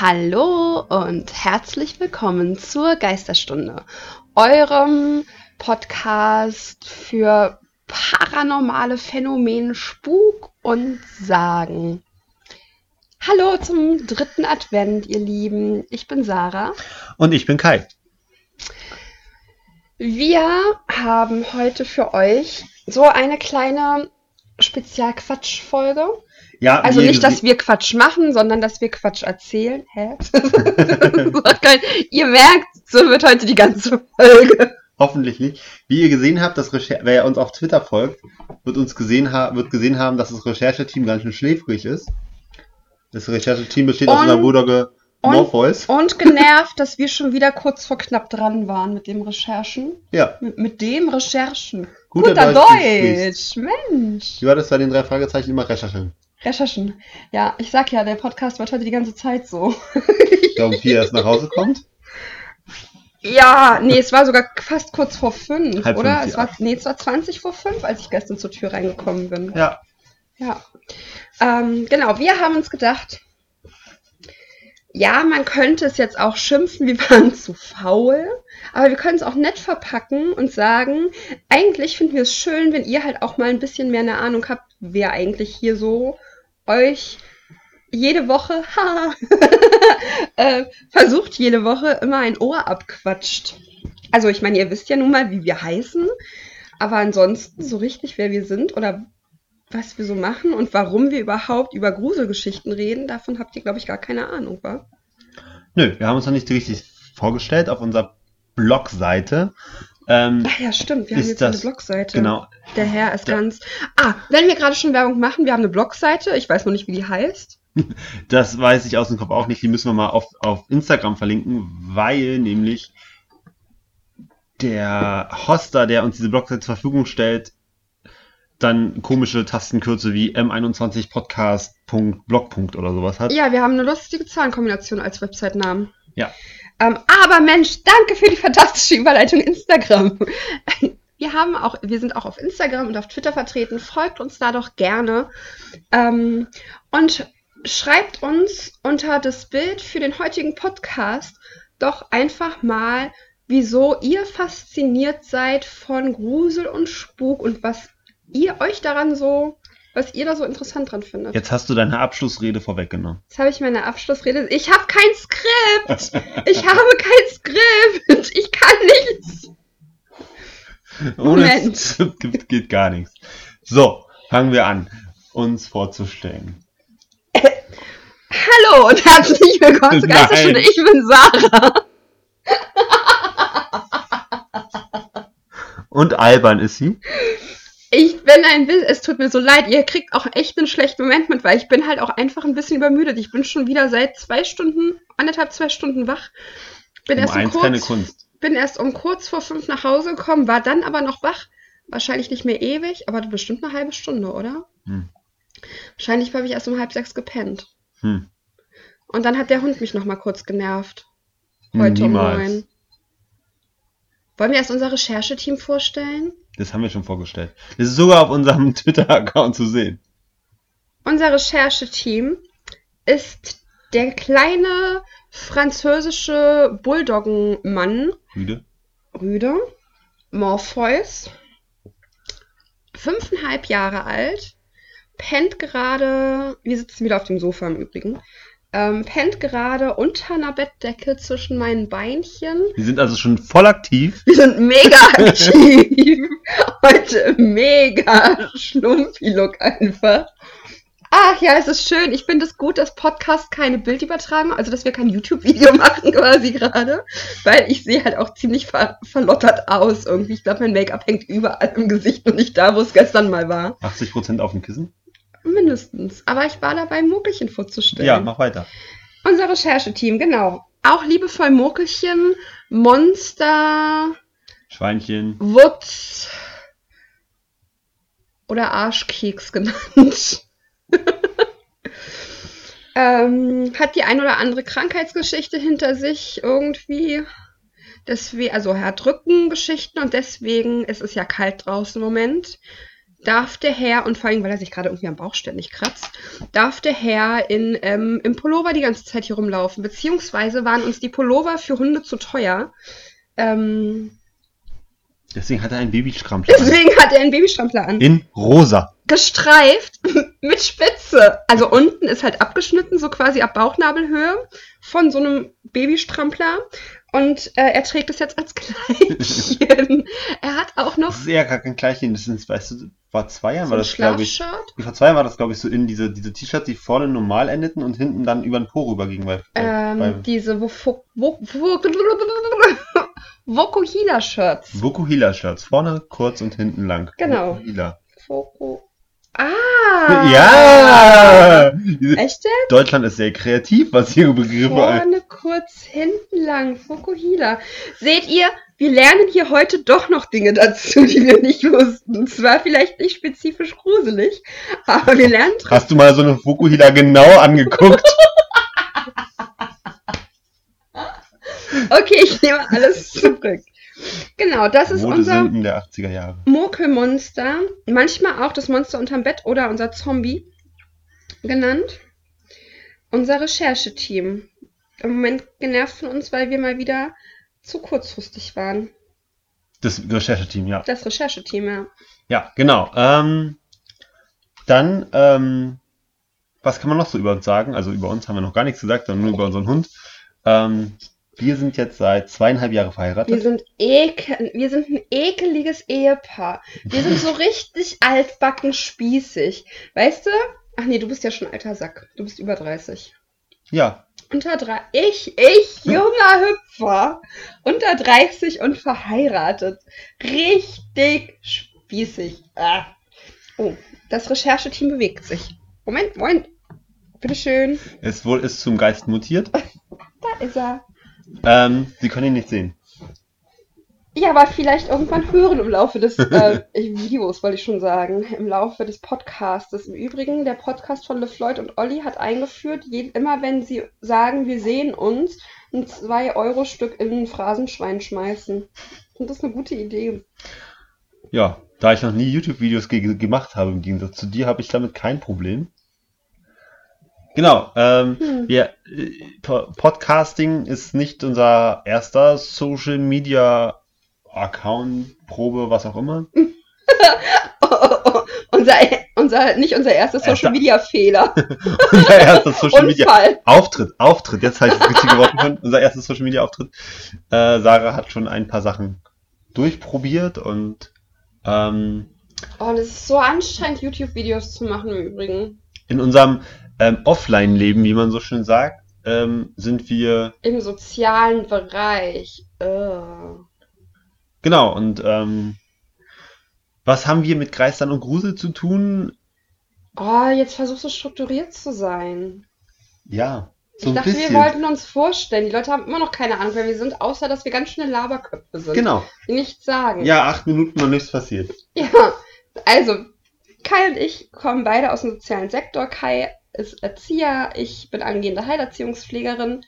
Hallo und herzlich willkommen zur Geisterstunde, eurem Podcast für paranormale Phänomene, Spuk und Sagen. Hallo zum dritten Advent, ihr Lieben. Ich bin Sarah. Und ich bin Kai. Wir haben heute für euch so eine kleine Spezialquatsch-Folge. Ja, also nicht, dass wir Quatsch machen, sondern dass wir Quatsch erzählen. Hä? ihr merkt, so wird heute die ganze Folge. Hoffentlich nicht. Wie ihr gesehen habt, das Recher wer uns auf Twitter folgt, wird uns gesehen, ha wird gesehen haben, dass das Rechercheteam ganz schön schläfrig ist. Das Rechercheteam besteht und, aus einer Bruder Morpheus. Und, und genervt, dass wir schon wieder kurz vor knapp dran waren mit dem Recherchen. Ja. Mit, mit dem Recherchen. Guter, Guter Deutsch, Deutsch. Mensch. Wie war das bei den drei Fragezeichen immer Recherchen? Recherchen. Ja, ich sag ja, der Podcast wird heute die ganze Zeit so. da um vier erst nach Hause kommt? Ja, nee, es war sogar fast kurz vor fünf, Halb oder? Fünf, es ja. war, nee, es war 20 vor fünf, als ich gestern zur Tür reingekommen bin. Ja. Ja. Ähm, genau, wir haben uns gedacht, ja, man könnte es jetzt auch schimpfen, wir waren zu faul, aber wir können es auch nett verpacken und sagen, eigentlich finden wir es schön, wenn ihr halt auch mal ein bisschen mehr eine Ahnung habt, wer eigentlich hier so euch jede Woche, äh, versucht jede Woche immer ein Ohr abquatscht. Also ich meine, ihr wisst ja nun mal, wie wir heißen, aber ansonsten so richtig, wer wir sind oder was wir so machen und warum wir überhaupt über Gruselgeschichten reden, davon habt ihr, glaube ich, gar keine Ahnung, wa? Nö, wir haben uns noch nicht richtig vorgestellt auf unserer Blogseite. Ähm, Ach ja, stimmt, wir haben jetzt das, eine Blogseite. Genau. Der Herr ist ja. ganz. Ah, wenn wir gerade schon Werbung machen, wir haben eine Blogseite, ich weiß noch nicht, wie die heißt. Das weiß ich aus dem Kopf auch nicht. Die müssen wir mal auf, auf Instagram verlinken, weil nämlich der Hoster, der uns diese Blogseite zur Verfügung stellt, dann komische Tastenkürze wie m21podcast.blog. oder sowas hat. Ja, wir haben eine lustige Zahlenkombination als Website-Namen. Ja. Ähm, aber Mensch, danke für die fantastische Überleitung Instagram. Wir haben auch, wir sind auch auf Instagram und auf Twitter vertreten. Folgt uns da doch gerne. Ähm, und schreibt uns unter das Bild für den heutigen Podcast doch einfach mal, wieso ihr fasziniert seid von Grusel und Spuk und was ihr euch daran so, was ihr da so interessant dran findet. Jetzt hast du deine Abschlussrede vorweggenommen. Jetzt habe ich meine Abschlussrede. Ich habe kein Skript. ich habe kein Skript. Ich kann nichts. Ohne Skript geht, geht gar nichts. So, fangen wir an, uns vorzustellen. Hallo und herzlich willkommen zur Geisterstunde. Ich bin Sarah. und albern ist sie. Ich bin ein bisschen, es tut mir so leid, ihr kriegt auch echt einen schlechten Moment mit, weil ich bin halt auch einfach ein bisschen übermüdet. Ich bin schon wieder seit zwei Stunden, anderthalb, zwei Stunden wach. Bin um erst um kurz. Bin erst um kurz vor fünf nach Hause gekommen, war dann aber noch wach. Wahrscheinlich nicht mehr ewig, aber bestimmt eine halbe Stunde, oder? Hm. Wahrscheinlich habe ich erst um halb sechs gepennt. Hm. Und dann hat der Hund mich noch mal kurz genervt. Heute Niemals. um neun. Wollen wir erst unser Rechercheteam vorstellen? Das haben wir schon vorgestellt. Das ist sogar auf unserem Twitter-Account zu sehen. Unser Rechercheteam ist der kleine französische Bulldoggenmann. Rüde. Rüde. Morpheus. Fünfeinhalb Jahre alt. Pennt gerade. Wir sitzen wieder auf dem Sofa im Übrigen ähm, pennt gerade unter einer Bettdecke zwischen meinen Beinchen. Wir sind also schon voll aktiv. Wir sind mega aktiv. Heute mega schlumpfi-Look einfach. Ach ja, es ist schön. Ich finde es gut, dass Podcast keine Bildübertragung, also dass wir kein YouTube-Video machen quasi gerade, weil ich sehe halt auch ziemlich ver verlottert aus irgendwie. Ich glaube, mein Make-up hängt überall im Gesicht und nicht da, wo es gestern mal war. 80% auf dem Kissen? Mindestens. Aber ich war dabei, Murkelchen vorzustellen. Ja, mach weiter. Unser Rechercheteam, genau. Auch liebevoll Murkelchen, Monster, Schweinchen, Wutz oder Arschkeks genannt. ähm, hat die ein oder andere Krankheitsgeschichte hinter sich irgendwie. Deswegen, also er hat Rückengeschichten und deswegen ist es ja kalt draußen im Moment darf der Herr, und vor allem, weil er sich gerade irgendwie am Bauch ständig kratzt, darf der Herr in, ähm, im Pullover die ganze Zeit hier rumlaufen. Beziehungsweise waren uns die Pullover für Hunde zu teuer. Ähm, Deswegen hat er einen Babystrampler Deswegen an. hat er einen Babystrampler an. In rosa. Gestreift mit Spitze. Also unten ist halt abgeschnitten, so quasi ab Bauchnabelhöhe von so einem Babystrampler. Und äh, er trägt es jetzt als Kleidchen. er hat auch noch. Das ist eher gar kein Kleidchen, das sind, weißt du, vor zwei Jahren so war das, glaube ich. Vor zwei Jahren war das, glaube ich, so in diese, diese T-Shirts, die vorne normal endeten und hinten dann über den Po rübergingen. Ähm, bei, diese wo, wo, wo, Vokuhila-Shirts. Vokuhila-Shirts. Vorne kurz und hinten lang. Genau. Vokuhila. Voku. Ah! Ja! Echt jetzt? Deutschland ist sehr kreativ, was ihre Begriffe Vorne kurz, hinten lang. Fukuhila. Seht ihr, wir lernen hier heute doch noch Dinge dazu, die wir nicht wussten. Zwar vielleicht nicht spezifisch gruselig, aber wir lernen trotzdem. Hast du mal so eine Fukuhila genau angeguckt? okay, ich nehme alles zurück. Genau, das ist unser der 80er Jahre. Mokelmonster. Manchmal auch das Monster unterm Bett oder unser Zombie genannt. Unser Rechercheteam. Im Moment genervt von uns, weil wir mal wieder zu kurzfristig waren. Das Rechercheteam, ja. Das Rechercheteam, ja. Ja, genau. Ähm, dann, ähm, was kann man noch so über uns sagen? Also über uns haben wir noch gar nichts gesagt, sondern nur über unseren Hund. Ähm, wir sind jetzt seit zweieinhalb Jahren verheiratet. Wir sind, ekel, wir sind ein ekeliges Ehepaar. Wir sind so richtig altbacken spießig. Weißt du? Ach nee, du bist ja schon alter Sack. Du bist über 30. Ja. Unter drei. Ich, ich, junger Hüpfer. Unter 30 und verheiratet. Richtig spießig. Ah. Oh, das Rechercheteam bewegt sich. Moment, Moment. Bitteschön. Es wohl ist zum Geist mutiert. da ist er. Ähm, Sie können ihn nicht sehen. Ja, aber vielleicht irgendwann hören im Laufe des äh, Videos, wollte ich schon sagen, im Laufe des Podcasts. Im Übrigen, der Podcast von LeFloid und Olli hat eingeführt, je, immer wenn sie sagen, wir sehen uns, ein 2-Euro-Stück in ein Phrasenschwein schmeißen. Und das ist eine gute Idee. Ja, da ich noch nie YouTube-Videos ge gemacht habe, im Gegensatz zu dir, habe ich damit kein Problem. Genau, ähm, hm. wir, äh, Podcasting ist nicht unser erster Social Media Account, Probe, was auch immer. oh, oh, oh. Unser, unser, nicht unser erster Social Media Fehler. unser erster Social Media Auftritt, Auftritt, jetzt habe ich das richtige Wort gefunden. Unser erster Social Media Auftritt. Äh, Sarah hat schon ein paar Sachen durchprobiert und ähm, Oh, das ist so anstrengend, YouTube-Videos zu machen im Übrigen. In unserem ähm, Offline-Leben, wie man so schön sagt, ähm, sind wir. Im sozialen Bereich. Uh. Genau, und ähm, was haben wir mit Kreisern und Grusel zu tun? Oh, jetzt versuchst du strukturiert zu sein. Ja. So ich dachte, bisschen. wir wollten uns vorstellen. Die Leute haben immer noch keine Ahnung, wer wir sind, außer dass wir ganz schnell Laberköpfe sind. Genau. Die nichts sagen. Ja, acht Minuten und nichts passiert. Ja, also Kai und ich kommen beide aus dem sozialen Sektor. Kai ist Erzieher, ich bin angehende Heilerziehungspflegerin.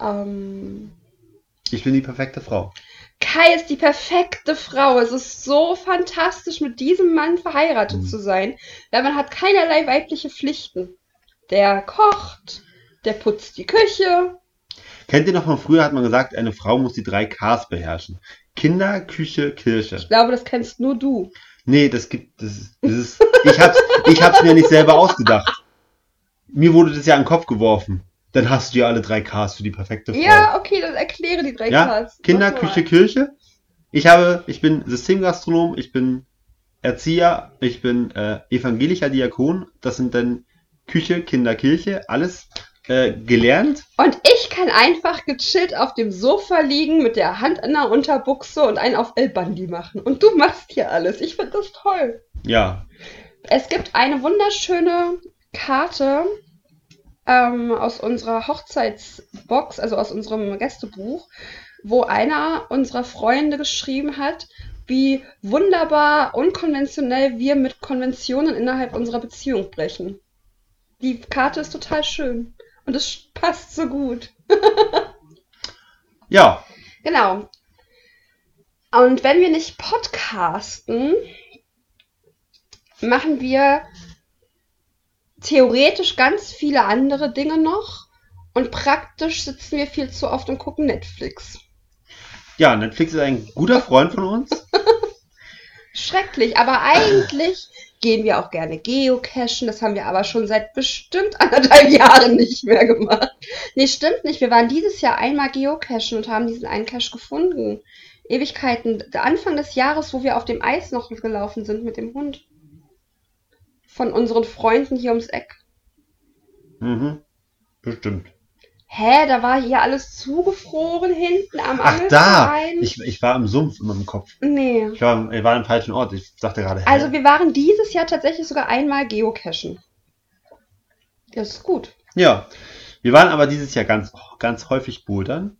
Ähm, ich bin die perfekte Frau. Kai ist die perfekte Frau. Es ist so fantastisch, mit diesem Mann verheiratet mhm. zu sein, weil man hat keinerlei weibliche Pflichten. Der kocht, der putzt die Küche. Kennt ihr noch von früher, hat man gesagt, eine Frau muss die drei Ks beherrschen. Kinder, Küche, Kirche. Ich glaube, das kennst nur du. Nee, das gibt, das, das ist, ich hab's, ich hab's mir nicht selber ausgedacht mir wurde das ja an den Kopf geworfen. Dann hast du ja alle drei Ks für die perfekte Frau. Ja, okay, dann erkläre die drei ja? Ks. Kinder, Küche, Kirche. Ich habe, ich bin Systemgastronom, ich bin Erzieher, ich bin äh, evangelischer Diakon. Das sind dann Küche, Kinder, Kirche, alles äh, gelernt. Und ich kann einfach gechillt auf dem Sofa liegen mit der Hand in der Unterbuchse und einen auf El Bandi machen. Und du machst hier alles. Ich finde das toll. Ja. Es gibt eine wunderschöne Karte ähm, aus unserer Hochzeitsbox, also aus unserem Gästebuch, wo einer unserer Freunde geschrieben hat, wie wunderbar unkonventionell wir mit Konventionen innerhalb unserer Beziehung brechen. Die Karte ist total schön und es passt so gut. ja. Genau. Und wenn wir nicht podcasten, machen wir theoretisch ganz viele andere Dinge noch und praktisch sitzen wir viel zu oft und gucken Netflix. Ja, Netflix ist ein guter Freund von uns. Schrecklich, aber eigentlich gehen wir auch gerne geocachen. Das haben wir aber schon seit bestimmt anderthalb Jahren nicht mehr gemacht. Nee, stimmt nicht. Wir waren dieses Jahr einmal geocachen und haben diesen einen Cache gefunden. Ewigkeiten. Anfang des Jahres, wo wir auf dem Eis noch gelaufen sind mit dem Hund. Von unseren Freunden hier ums Eck. Mhm. Bestimmt. Hä, da war hier alles zugefroren hinten am Ach, da! Ich, ich war im Sumpf in meinem Kopf. Nee. Ich war, ich war im falschen Ort. Ich dachte gerade. Hä? Also, wir waren dieses Jahr tatsächlich sogar einmal geocachen. Das ist gut. Ja. Wir waren aber dieses Jahr ganz, ganz häufig bouldern.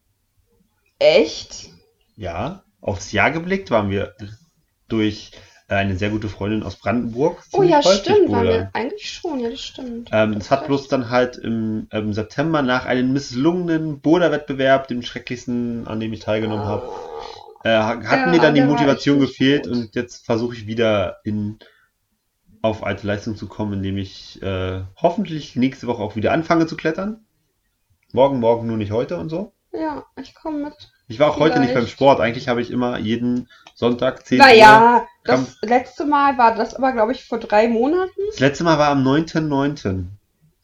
Echt? Ja. Aufs Jahr geblickt waren wir durch eine sehr gute Freundin aus Brandenburg. Oh ja, stimmt, waren wir eigentlich schon, ja, das stimmt. Ähm, es hat bloß dann halt im, im, September nach einem misslungenen Boulder-Wettbewerb, dem schrecklichsten, an dem ich teilgenommen habe, äh, hat ja, mir dann die Motivation gefehlt gut. und jetzt versuche ich wieder in auf alte Leistung zu kommen, indem ich äh, hoffentlich nächste Woche auch wieder anfange zu klettern. Morgen, morgen nur nicht heute und so. Ja, ich komme mit. Ich war auch Vielleicht. heute nicht beim Sport. Eigentlich habe ich immer jeden Sonntag 10 naja, Uhr. das letzte Mal war das aber, glaube ich, vor drei Monaten. Das letzte Mal war am 9.9.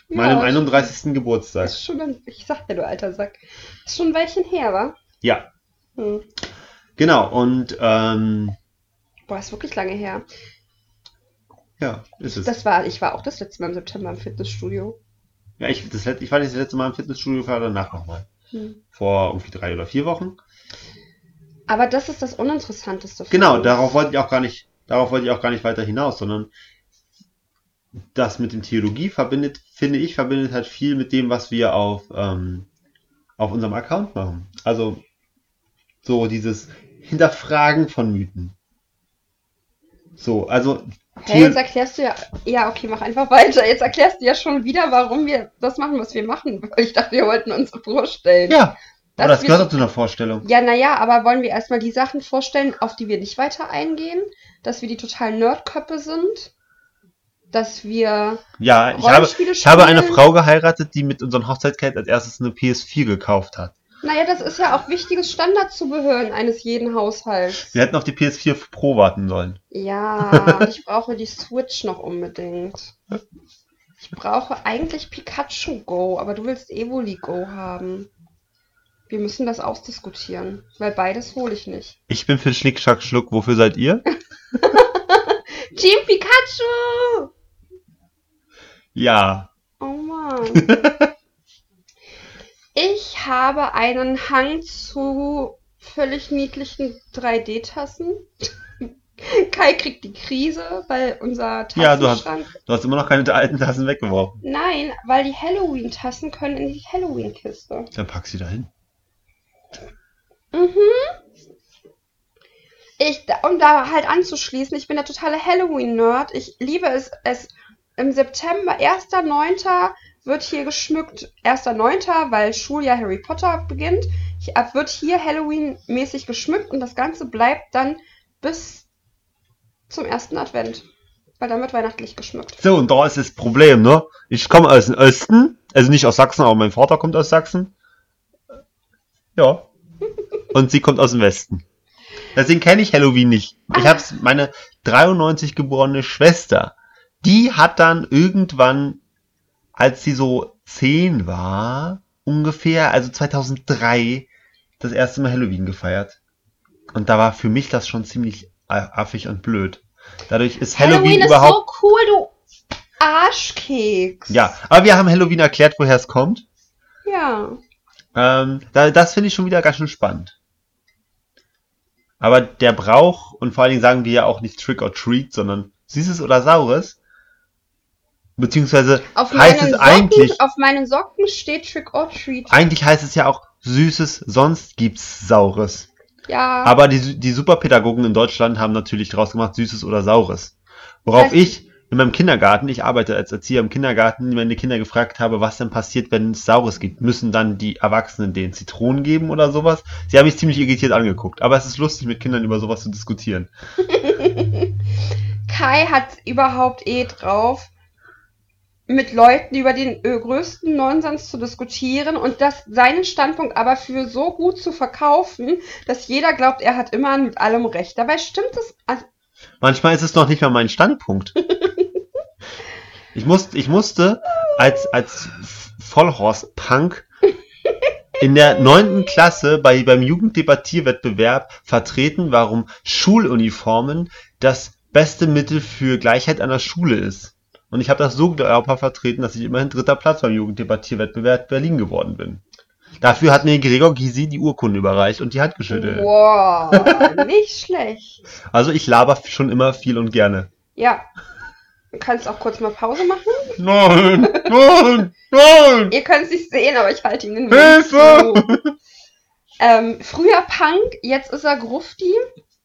Ja, meinem 31. Geburtstag. Ist schon ein, ich sag dir, du alter Sack. Ist schon ein Weilchen her, wa? Ja. Hm. Genau, und ähm, Boah, ist wirklich lange her. Ja, ist es. Das war, ich war auch das letzte Mal im September im Fitnessstudio. Ja, ich, das, ich war das letzte Mal im Fitnessstudio, war danach nochmal. Hm. Vor irgendwie drei oder vier Wochen. Aber das ist das Uninteressanteste. Genau, mich. darauf wollte ich auch gar nicht, darauf wollte ich auch gar nicht weiter hinaus, sondern das mit dem Theologie verbindet, finde ich, verbindet halt viel mit dem, was wir auf, ähm, auf unserem Account machen. Also so dieses Hinterfragen von Mythen. So, also. Hey, jetzt erklärst du ja. Ja, okay, mach einfach weiter. Jetzt erklärst du ja schon wieder, warum wir das machen, was wir machen. Ich dachte, wir wollten uns vorstellen. Ja. Aber das gehört doch zu einer Vorstellung. Ja, naja, aber wollen wir erstmal die Sachen vorstellen, auf die wir nicht weiter eingehen? Dass wir die totalen Nerdköppe sind? Dass wir. Ja, ich habe, ich habe eine Frau geheiratet, die mit unserem Hochzeitskleid als erstes eine PS4 gekauft hat. Naja, das ist ja auch wichtiges Standardzubehör eines jeden Haushalts. Wir hätten auf die PS4 Pro warten sollen. Ja, ich brauche die Switch noch unbedingt. Ich brauche eigentlich Pikachu Go, aber du willst Evoli Go haben. Wir müssen das ausdiskutieren, weil beides hole ich nicht. Ich bin für Schnick, Schnack, Schluck. Wofür seid ihr? Team Pikachu! Ja. Oh Mann. ich habe einen Hang zu völlig niedlichen 3D-Tassen. Kai kriegt die Krise, weil unser Tassenschrank... Ja, du hast, du hast immer noch keine alten Tassen weggeworfen. Nein, weil die Halloween-Tassen können in die Halloween-Kiste. Dann pack sie da hin. Mhm. Ich, um da halt anzuschließen, ich bin der totale Halloween-Nerd. Ich liebe es, es im September, 1.9. wird hier geschmückt. 1.9., weil Schuljahr Harry Potter beginnt. Ich, wird hier Halloween-mäßig geschmückt und das Ganze bleibt dann bis zum ersten Advent. Weil dann wird weihnachtlich geschmückt. So, und da ist das Problem, ne? Ich komme aus dem Osten, also nicht aus Sachsen, aber mein Vater kommt aus Sachsen. Ja. Und sie kommt aus dem Westen. Deswegen kenne ich Halloween nicht. Ich habe meine 93 geborene Schwester. Die hat dann irgendwann, als sie so 10 war, ungefähr, also 2003, das erste Mal Halloween gefeiert. Und da war für mich das schon ziemlich affig und blöd. Dadurch ist Halloween, Halloween überhaupt. Ist so cool, du Arschkeks. Ja, aber wir haben Halloween erklärt, woher es kommt. Ja. Ähm, da, das finde ich schon wieder ganz schön spannend. Aber der Brauch, und vor allen Dingen sagen wir ja auch nicht Trick or Treat, sondern Süßes oder Saures. Beziehungsweise auf heißt es Socken, eigentlich. Auf meinen Socken steht Trick or Treat. Eigentlich heißt es ja auch Süßes, sonst gibt's Saures. Ja. Aber die, die Superpädagogen in Deutschland haben natürlich draus gemacht Süßes oder Saures. Worauf das heißt, ich in meinem Kindergarten, ich arbeite als Erzieher im Kindergarten, meine Kinder gefragt habe, was denn passiert, wenn es Saures gibt. Müssen dann die Erwachsenen den Zitronen geben oder sowas? Sie haben mich ziemlich irritiert angeguckt. Aber es ist lustig, mit Kindern über sowas zu diskutieren. Kai hat überhaupt eh drauf, mit Leuten über den äh, größten Nonsens zu diskutieren und das seinen Standpunkt aber für so gut zu verkaufen, dass jeder glaubt, er hat immer mit allem recht. Dabei stimmt es. Manchmal ist es noch nicht mal mein Standpunkt. ich, musste, ich musste als, als Vollhorst-Punk in der neunten Klasse bei, beim Jugenddebattierwettbewerb vertreten, warum Schuluniformen das beste Mittel für Gleichheit an der Schule ist. Und ich habe das so glaubhaft vertreten, dass ich immerhin dritter Platz beim Jugenddebattierwettbewerb Berlin geworden bin. Dafür hat mir Gregor Gysi die Urkunde überreicht und die Hand geschüttelt. Wow, nicht schlecht. Also ich laber schon immer viel und gerne. Ja. Du kannst auch kurz mal Pause machen. Nein, nein, nein. Ihr könnt es nicht sehen, aber ich halte ihn in den Hilfe! Ähm, früher Punk, jetzt ist er Grufti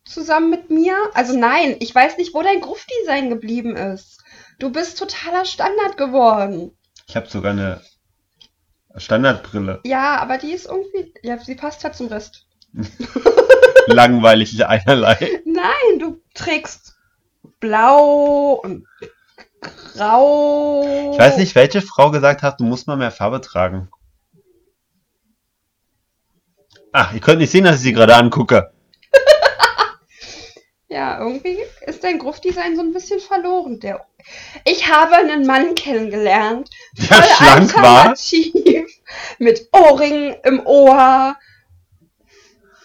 zusammen mit mir. Also nein, ich weiß nicht, wo dein Grufti-Sein geblieben ist. Du bist totaler Standard geworden. Ich habe sogar eine Standardbrille. Ja, aber die ist irgendwie. Ja, sie passt halt zum Rest. Langweilig einerlei. Nein, du trägst blau und grau. Ich weiß nicht, welche Frau gesagt hat, du musst mal mehr Farbe tragen. Ach, ihr könnt nicht sehen, dass ich sie gerade angucke. ja, irgendwie ist dein Gruftdesign so ein bisschen verloren. Der ich habe einen Mann kennengelernt, der schlank war, mit Ohrringen im Ohr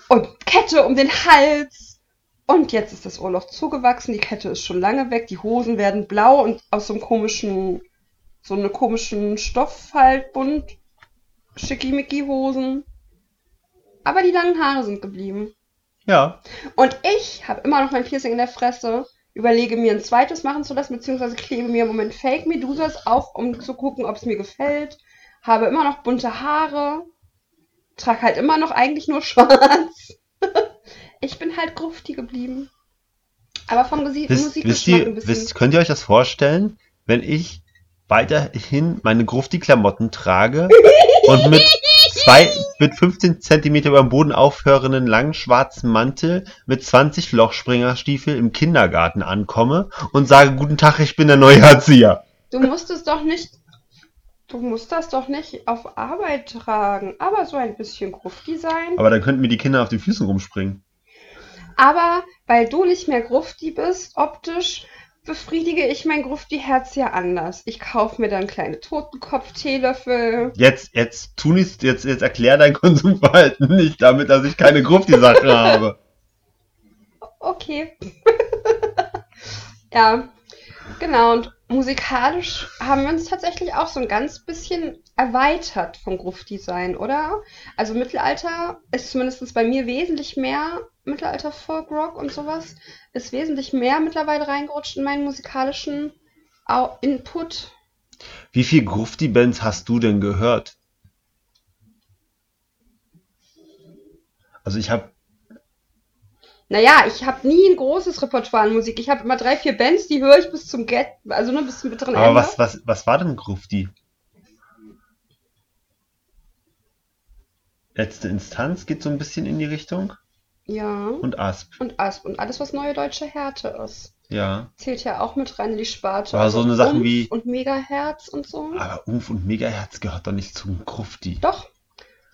und Kette um den Hals. Und jetzt ist das Ohrloch zugewachsen, die Kette ist schon lange weg, die Hosen werden blau und aus so einem komischen, so einem komischen Stoff halt bunt. Schickimicki-Hosen. Aber die langen Haare sind geblieben. Ja. Und ich habe immer noch mein Piercing in der Fresse überlege mir ein zweites machen zu lassen, beziehungsweise klebe mir im Moment Fake Medusas auf, um zu gucken, ob es mir gefällt. Habe immer noch bunte Haare. Trage halt immer noch eigentlich nur schwarz. ich bin halt grufti geblieben. Aber vom Gesicht wisst, wisst ihr, wisst, Könnt ihr euch das vorstellen, wenn ich weiterhin meine Grufti-Klamotten trage und mit zwei mit 15 cm über dem Boden aufhörenden langen schwarzen Mantel mit 20 Lochspringerstiefel im Kindergarten ankomme und sage Guten Tag, ich bin der neue Erzieher. Du musst es doch nicht Du musst das doch nicht auf Arbeit tragen, aber so ein bisschen Grufti sein. Aber dann könnten mir die Kinder auf die Füße rumspringen. Aber weil du nicht mehr Grufti bist, optisch, befriedige ich mein Grufti-Herz ja anders. Ich kaufe mir dann kleine Totenkopf-Teelöffel. Jetzt, jetzt tu nicht, jetzt, jetzt erklär dein Konsumverhalten nicht damit, dass ich keine Grufti-Sachen habe. Okay. ja, genau. Und musikalisch haben wir uns tatsächlich auch so ein ganz bisschen erweitert vom Gruftdesign, oder? Also Mittelalter ist zumindest bei mir wesentlich mehr Mittelalter Folk Rock und sowas, ist wesentlich mehr mittlerweile reingerutscht in meinen musikalischen Input. Wie viel Grufti-Bands hast du denn gehört? Also ich habe naja, ich habe nie ein großes Repertoire an Musik. Ich habe immer drei, vier Bands, die höre ich bis zum Get, also nur bis zum bitteren Aber Ende. Was, was, was war denn Grufti? Letzte Instanz geht so ein bisschen in die Richtung. Ja. Und Asp. Und Asp. Und alles, was neue deutsche Härte ist. Ja. Zählt ja auch mit rein in die Sparte. Aber also so eine Sachen Umf wie. Und Megaherz und so. Aber Umf und Megaherz gehört doch nicht zum Grufti. Doch.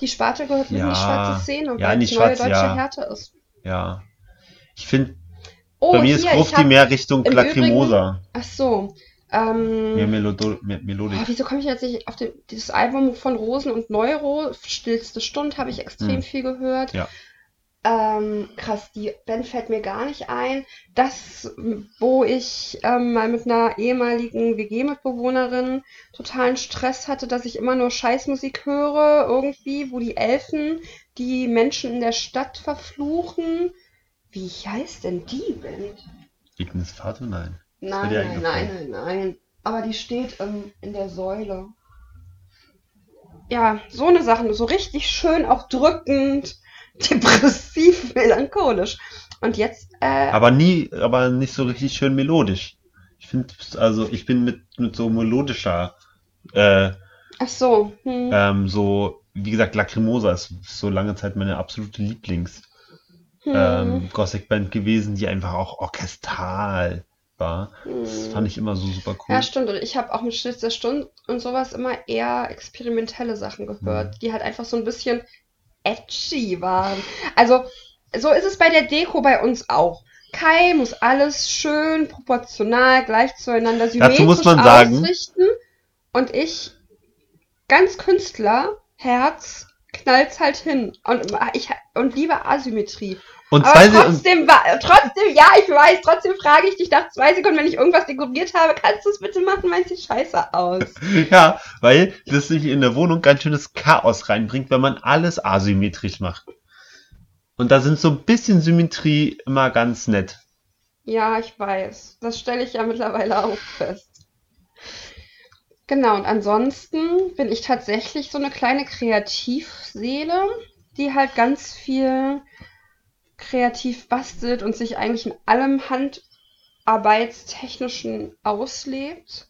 Die Sparte gehört ja. in die schwarze Szene, ja, weil es neue deutsche ja. Härte ist. Ja. Ich finde, oh, bei mir hier, ist Grufti mehr Richtung Lacrimosa. Ach so. Ähm, mehr, Melodo mehr melodisch. Oh, wieso komme ich jetzt nicht auf den, dieses Album von Rosen und Neuro, Stillste Stund, habe ich extrem hm. viel gehört. Ja. Ähm, krass, die Band fällt mir gar nicht ein. Das, wo ich ähm, mal mit einer ehemaligen WG-Mitbewohnerin totalen Stress hatte, dass ich immer nur Scheißmusik höre, irgendwie, wo die Elfen die Menschen in der Stadt verfluchen. Wie heißt denn die Band? Ignis Vater? Nein. Nein, nein, nein, nein, nein. Aber die steht ähm, in der Säule. Ja, so eine Sache, so richtig schön, auch drückend, depressiv, melancholisch. Und jetzt. Äh, aber nie, aber nicht so richtig schön melodisch. Ich finde, also ich bin mit, mit so melodischer. Äh, Ach so. Hm. Ähm, so, wie gesagt, Lacrimosa ist so lange Zeit meine absolute Lieblings hm. ähm, Gothic Band gewesen, die einfach auch orchestral war. Hm. Das fand ich immer so super cool. Ja, stimmt. Und ich habe auch mit Schnitz der Stunde und sowas immer eher experimentelle Sachen gehört, hm. die halt einfach so ein bisschen edgy waren. Also, so ist es bei der Deko bei uns auch. Kai muss alles schön proportional gleich zueinander symmetrisch Dazu muss man sagen, ausrichten. Und ich, ganz Künstler, Herz, knallt's halt hin. Und ich und liebe Asymmetrie. Und Aber trotzdem, trotzdem, ja, ich weiß, trotzdem frage ich dich nach zwei Sekunden, wenn ich irgendwas dekoriert habe, kannst du es bitte machen, weil es sieht scheiße aus. ja, weil das sich in der Wohnung ganz schönes Chaos reinbringt, wenn man alles asymmetrisch macht. Und da sind so ein bisschen Symmetrie immer ganz nett. Ja, ich weiß. Das stelle ich ja mittlerweile auch fest. Genau, und ansonsten bin ich tatsächlich so eine kleine Kreativseele, die halt ganz viel kreativ bastelt und sich eigentlich in allem Handarbeitstechnischen auslebt.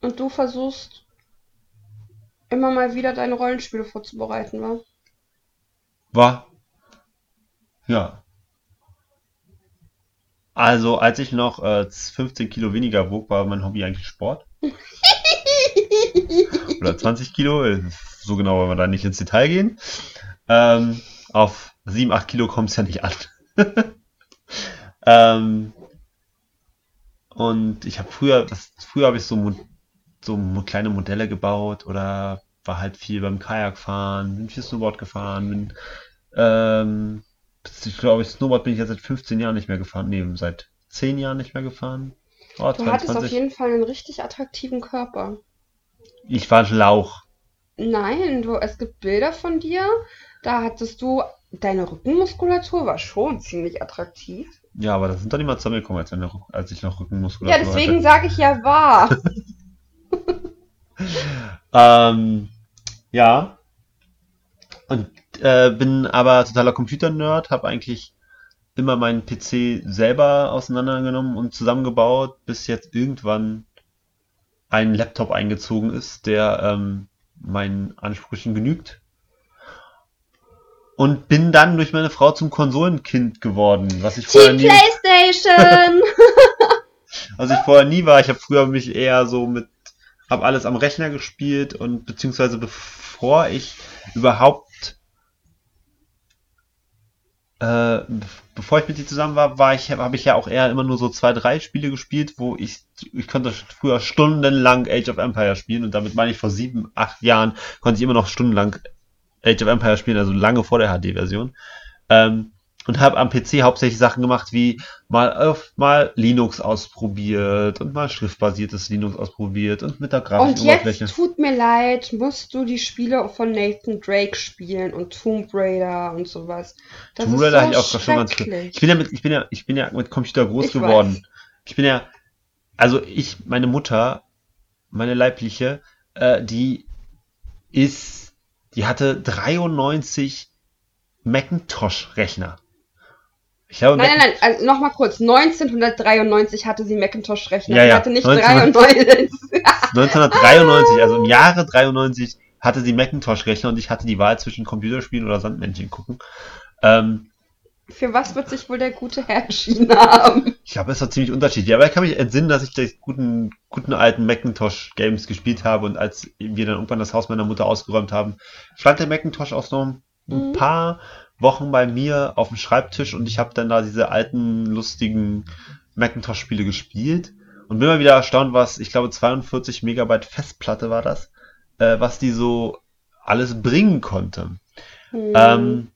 Und du versuchst immer mal wieder deine Rollenspiele vorzubereiten, wa? War. Ja. Also, als ich noch äh, 15 Kilo weniger wog, war mein Hobby eigentlich Sport. Oder 20 Kilo, äh, so genau wollen wir da nicht ins Detail gehen. Ähm, auf 7, 8 Kilo kommt es ja nicht an. ähm, und ich habe früher, das, früher habe ich so, so kleine Modelle gebaut oder war halt viel beim Kajakfahren, bin viel Snowboard gefahren, bin, ähm, ich glaube, Snowboard bin ich jetzt seit 15 Jahren nicht mehr gefahren, nee, seit 10 Jahren nicht mehr gefahren. Oh, du 22. hattest auf jeden Fall einen richtig attraktiven Körper. Ich war ein Lauch. Nein, du, es gibt Bilder von dir, da hattest du, deine Rückenmuskulatur war schon ziemlich attraktiv. Ja, aber das sind nicht mal zusammengekommen, als, als ich noch Rückenmuskulatur hatte. Ja, deswegen sage ich ja wahr. ähm, ja. Und äh, bin aber totaler Computer-Nerd, habe eigentlich immer meinen PC selber auseinandergenommen und zusammengebaut, bis jetzt irgendwann ein Laptop eingezogen ist, der ähm, meinen Ansprüchen genügt. Und bin dann durch meine Frau zum Konsolenkind geworden, was ich vorher nie. PlayStation! was ich vorher nie war. Ich habe früher mich eher so mit, habe alles am Rechner gespielt und beziehungsweise bevor ich überhaupt äh, bevor ich mit dir zusammen war, war ich, habe ich ja auch eher immer nur so zwei, drei Spiele gespielt, wo ich, ich konnte früher stundenlang Age of Empire spielen und damit meine ich vor sieben, acht Jahren konnte ich immer noch stundenlang Age of Empire spielen, also lange vor der HD-Version. Ähm, und habe am PC hauptsächlich Sachen gemacht wie mal auf, mal Linux ausprobiert und mal schriftbasiertes Linux ausprobiert und mit der Grafikoberfläche. Und jetzt tut mir leid, musst du die Spiele von Nathan Drake spielen und Tomb Raider und sowas. Das Tomb Raider so habe ich auch schon ganz Ich bin ja mit ich bin ja ich bin ja mit Computer groß ich geworden. Weiß. Ich bin ja also ich meine Mutter, meine leibliche, äh, die ist die hatte 93 Macintosh-Rechner. Ich habe nein, nein, nein, also nochmal kurz. 1993 hatte sie Macintosh-Rechner. Ja, ja. hatte nicht 93. 1993, also im Jahre 93 hatte sie Macintosh-Rechner und ich hatte die Wahl zwischen Computerspielen oder Sandmännchen gucken. Ähm, Für was wird sich wohl der gute Herr entschieden haben? Ich glaube, es war ziemlich unterschiedlich. Aber ich kann mich entsinnen, dass ich die guten, guten alten Macintosh-Games gespielt habe und als wir dann irgendwann das Haus meiner Mutter ausgeräumt haben, stand der Macintosh auch noch ein mhm. paar Wochen bei mir auf dem Schreibtisch und ich habe dann da diese alten, lustigen Macintosh-Spiele gespielt und bin mal wieder erstaunt, was, ich glaube, 42 Megabyte Festplatte war das, äh, was die so alles bringen konnte. Mhm. Ähm,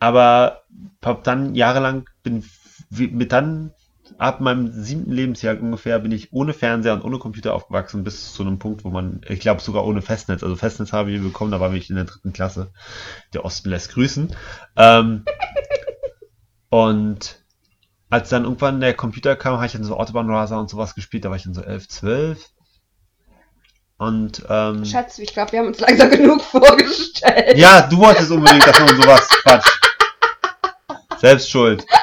aber hab dann jahrelang bin mit dann ab meinem siebten Lebensjahr ungefähr bin ich ohne Fernseher und ohne Computer aufgewachsen, bis zu einem Punkt, wo man, ich glaube sogar ohne Festnetz, also Festnetz habe ich bekommen, da war ich in der dritten Klasse. Der Osten lässt grüßen. Ähm, und als dann irgendwann der Computer kam, habe ich dann so Autobahnraser und sowas gespielt, da war ich dann so 11, 12. Und, ähm, Schatz, ich glaube, wir haben uns langsam genug vorgestellt. Ja, du wolltest unbedingt, dass man sowas quatscht. Selbst schuld.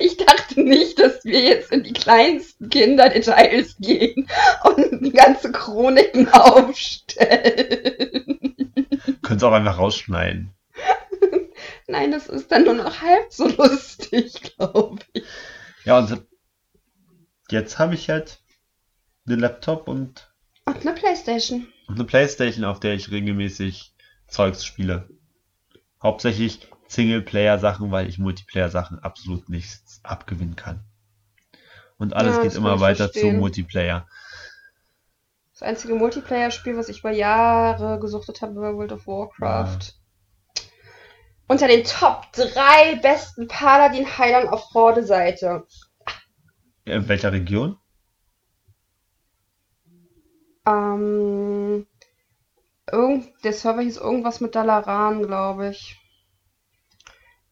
Ich dachte nicht, dass wir jetzt in die kleinsten Kinderdetails gehen und ganze Chroniken aufstellen. Könnt ihr auch einfach rausschneiden. Nein, das ist dann nur noch halb so lustig, glaube ich. Ja, und jetzt habe ich halt einen Laptop und. Und eine Playstation. Und eine Playstation, auf der ich regelmäßig Zeugs spiele. Hauptsächlich Singleplayer-Sachen, weil ich Multiplayer-Sachen absolut nichts abgewinnen kann. Und alles ja, geht immer weiter verstehen. zu Multiplayer. Das einzige Multiplayer-Spiel, was ich über Jahre gesuchtet habe, war World of Warcraft. Ja. Unter den Top 3 besten Paladin-Heilern auf Horde-Seite. In welcher Region? Ähm, irgend, der Server hieß irgendwas mit Dalaran, glaube ich.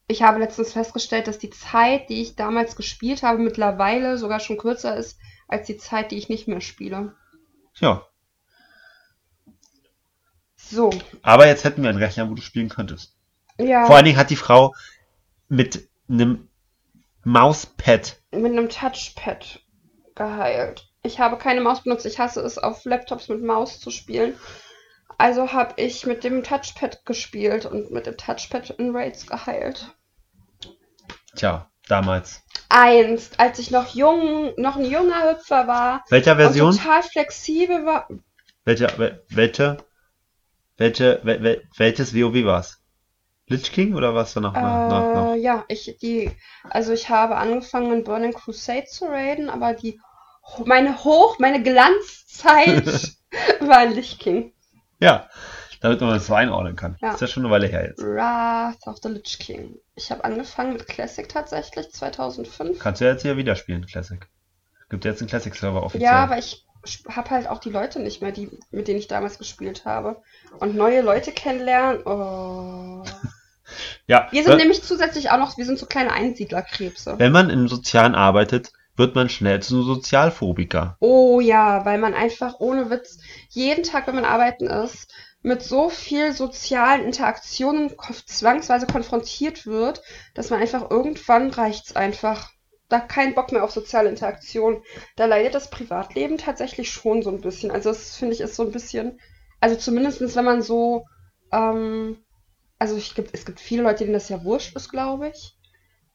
Ich habe letztens festgestellt, dass die Zeit, die ich damals gespielt habe, mittlerweile sogar schon kürzer ist als die Zeit, die ich nicht mehr spiele. Ja. So. Aber jetzt hätten wir einen Rechner, wo du spielen könntest. Ja. Vor allen Dingen hat die Frau mit einem Mauspad. Mit einem Touchpad geheilt. Ich habe keine Maus benutzt. Ich hasse es, auf Laptops mit Maus zu spielen. Also habe ich mit dem Touchpad gespielt und mit dem Touchpad in Raids geheilt. Tja, damals einst, als ich noch jung, noch ein junger Hüpfer war. Welcher Version? Und total flexibel war. Welche, welche, welche, wel, welches WoW war's? Lich King oder was da noch, äh, noch, noch? Ja, ich, die, also ich habe angefangen in Burning Crusade zu raiden, aber die, meine Hoch, meine Glanzzeit war Lich King. Ja, damit man das so einordnen kann. Ja. Ist ja schon eine Weile her jetzt. Wrath of the Lich King. Ich habe angefangen mit Classic tatsächlich, 2005. Kannst du jetzt hier wieder spielen, Classic. Gibt jetzt einen Classic-Server offiziell. Ja, aber ich habe halt auch die Leute nicht mehr, die, mit denen ich damals gespielt habe. Und neue Leute kennenlernen, oh. ja. Wir sind äh, nämlich zusätzlich auch noch, wir sind so kleine Einsiedlerkrebse. Wenn man im Sozialen arbeitet, wird man schnell zu einem Sozialphobiker. Oh ja, weil man einfach ohne Witz jeden Tag, wenn man arbeiten ist, mit so viel sozialen Interaktionen zwangsweise konfrontiert wird, dass man einfach irgendwann reicht's einfach. Da kein Bock mehr auf soziale Interaktion. Da leidet das Privatleben tatsächlich schon so ein bisschen. Also das finde ich ist so ein bisschen, also zumindestens wenn man so, ähm, also ich es gibt viele Leute, denen das ja wurscht ist, glaube ich.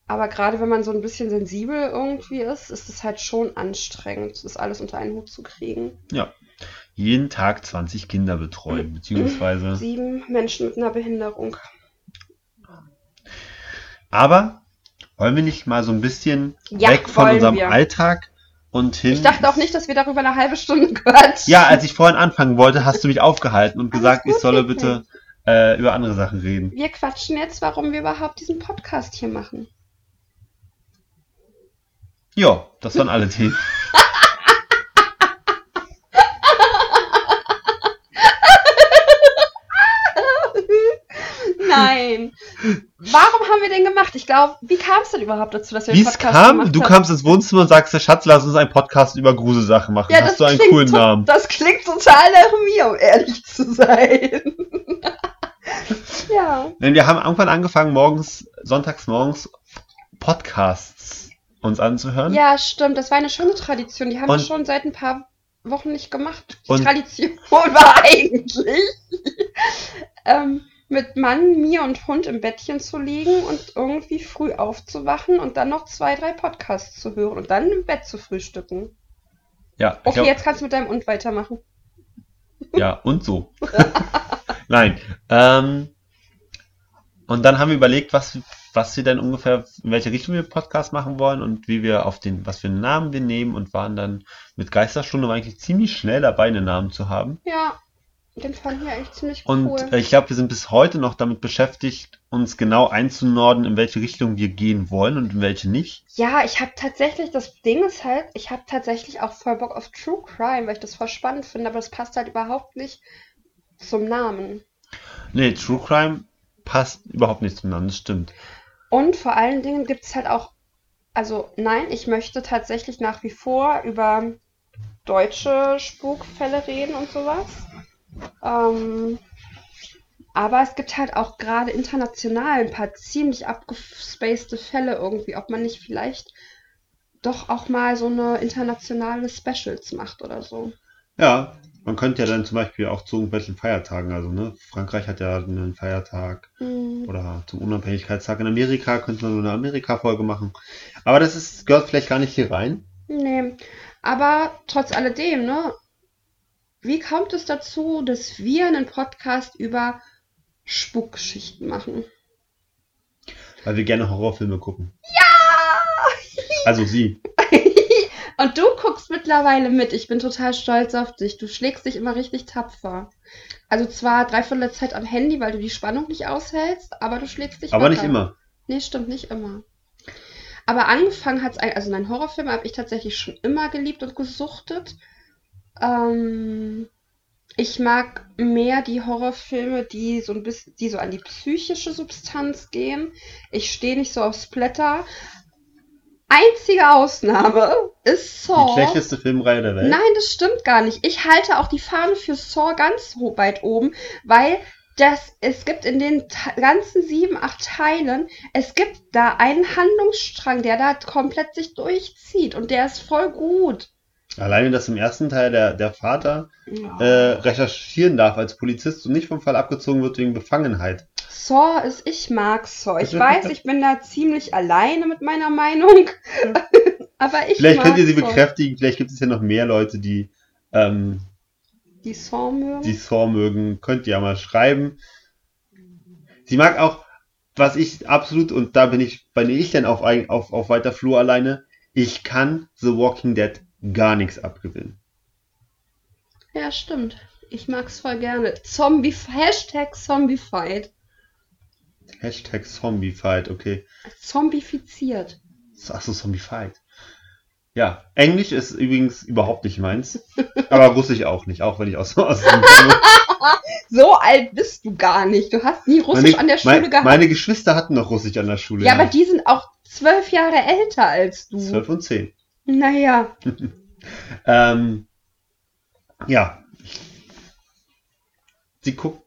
Aber gerade wenn man so ein bisschen sensibel irgendwie ist, ist es halt schon anstrengend, das alles unter einen Hut zu kriegen. Ja jeden Tag 20 Kinder betreuen, beziehungsweise. Sieben Menschen mit einer Behinderung. Aber wollen wir nicht mal so ein bisschen ja, weg von unserem wir. Alltag und hin. Ich dachte auch nicht, dass wir darüber eine halbe Stunde quatschen. Ja, als ich vorhin anfangen wollte, hast du mich aufgehalten und gesagt, ich solle bitte äh, über andere Sachen reden. Wir quatschen jetzt, warum wir überhaupt diesen Podcast hier machen. Ja, das waren alle Themen. Nein. Warum haben wir den gemacht? Ich glaube, wie kam es denn überhaupt dazu, dass wir einen Podcast kam? gemacht Du haben? kamst ins Wohnzimmer und sagst, Schatz, lass uns einen Podcast über Gruselsachen machen. Ja, Hast du einen coolen Namen? Das klingt total nach mir, um ehrlich zu sein. ja. Denn wir haben irgendwann angefangen, morgens, sonntags morgens Podcasts uns anzuhören. Ja, stimmt. Das war eine schöne Tradition. Die haben und wir schon seit ein paar Wochen nicht gemacht. Die Tradition war eigentlich, ähm, mit Mann, mir und Hund im Bettchen zu liegen und irgendwie früh aufzuwachen und dann noch zwei, drei Podcasts zu hören und dann im Bett zu frühstücken. Ja. Okay, glaub, jetzt kannst du mit deinem Und weitermachen. Ja, und so. Nein. Ähm, und dann haben wir überlegt, was, was wir denn ungefähr, in welche Richtung wir Podcast machen wollen und wie wir auf den, was für einen Namen wir nehmen und waren dann mit Geisterstunde eigentlich ziemlich schnell dabei, einen Namen zu haben. Ja. Den fanden wir eigentlich ziemlich cool. Und äh, ich glaube, wir sind bis heute noch damit beschäftigt, uns genau einzunorden, in welche Richtung wir gehen wollen und in welche nicht. Ja, ich habe tatsächlich, das Ding ist halt, ich habe tatsächlich auch voll Bock auf True Crime, weil ich das voll spannend finde, aber das passt halt überhaupt nicht zum Namen. Nee, True Crime passt überhaupt nicht zum Namen, das stimmt. Und vor allen Dingen gibt es halt auch, also nein, ich möchte tatsächlich nach wie vor über deutsche Spukfälle reden und sowas. Ähm, aber es gibt halt auch gerade international ein paar ziemlich abgespacede Fälle irgendwie, ob man nicht vielleicht doch auch mal so eine internationale Specials macht oder so. Ja, man könnte ja dann zum Beispiel auch zu irgendwelchen Feiertagen, also ne, Frankreich hat ja einen Feiertag mhm. oder zum Unabhängigkeitstag in Amerika könnte man nur eine Amerika-Folge machen. Aber das ist, gehört vielleicht gar nicht hier rein. Nee, aber trotz alledem, ne, wie kommt es dazu, dass wir einen Podcast über Spukgeschichten machen? Weil wir gerne Horrorfilme gucken. Ja! Also sie. Und du guckst mittlerweile mit. Ich bin total stolz auf dich. Du schlägst dich immer richtig tapfer. Also zwar dreiviertel der Zeit am Handy, weil du die Spannung nicht aushältst, aber du schlägst dich Aber weiter. nicht immer. Nee, stimmt, nicht immer. Aber angefangen hat es, also einen Horrorfilm habe ich tatsächlich schon immer geliebt und gesuchtet. Ähm, ich mag mehr die Horrorfilme, die so ein bisschen, die so an die psychische Substanz gehen. Ich stehe nicht so auf Splatter. Einzige Ausnahme ist Saw. Die schlechteste Filmreihe der Welt. Nein, das stimmt gar nicht. Ich halte auch die Fahne für Saw ganz weit oben, weil das, es gibt in den ganzen sieben, acht Teilen, es gibt da einen Handlungsstrang, der da komplett sich durchzieht und der ist voll gut. Alleine, dass im ersten Teil der, der Vater ja. äh, recherchieren darf als Polizist und nicht vom Fall abgezogen wird wegen Befangenheit. Saw ist, ich mag Saw. Ich weiß, ich bin da ziemlich alleine mit meiner Meinung. aber ich Vielleicht könnt ihr sie Saw. bekräftigen, vielleicht gibt es ja noch mehr Leute, die ähm, die Saw mögen. Die Saw mögen. Könnt ihr ja mal schreiben. Sie mag auch, was ich absolut, und da bin ich, bin ich denn auf, auf, auf weiter Flur alleine, ich kann The Walking Dead gar nichts abgewinnen. Ja, stimmt. Ich mag's voll gerne. Zombie, Hashtag Zombiefight. Hashtag Zombiefight, okay. Zombifiziert. Achso, Zombifight. Ja, Englisch ist übrigens überhaupt nicht meins. aber Russisch auch nicht, auch wenn ich aus, aus dem So alt bist du gar nicht. Du hast nie Russisch meine, an der Schule mein, gehabt. Meine Geschwister hatten noch Russisch an der Schule. Ja, ja. aber die sind auch zwölf Jahre älter als du. Zwölf und zehn. Naja. ähm, ja. Sie guckt.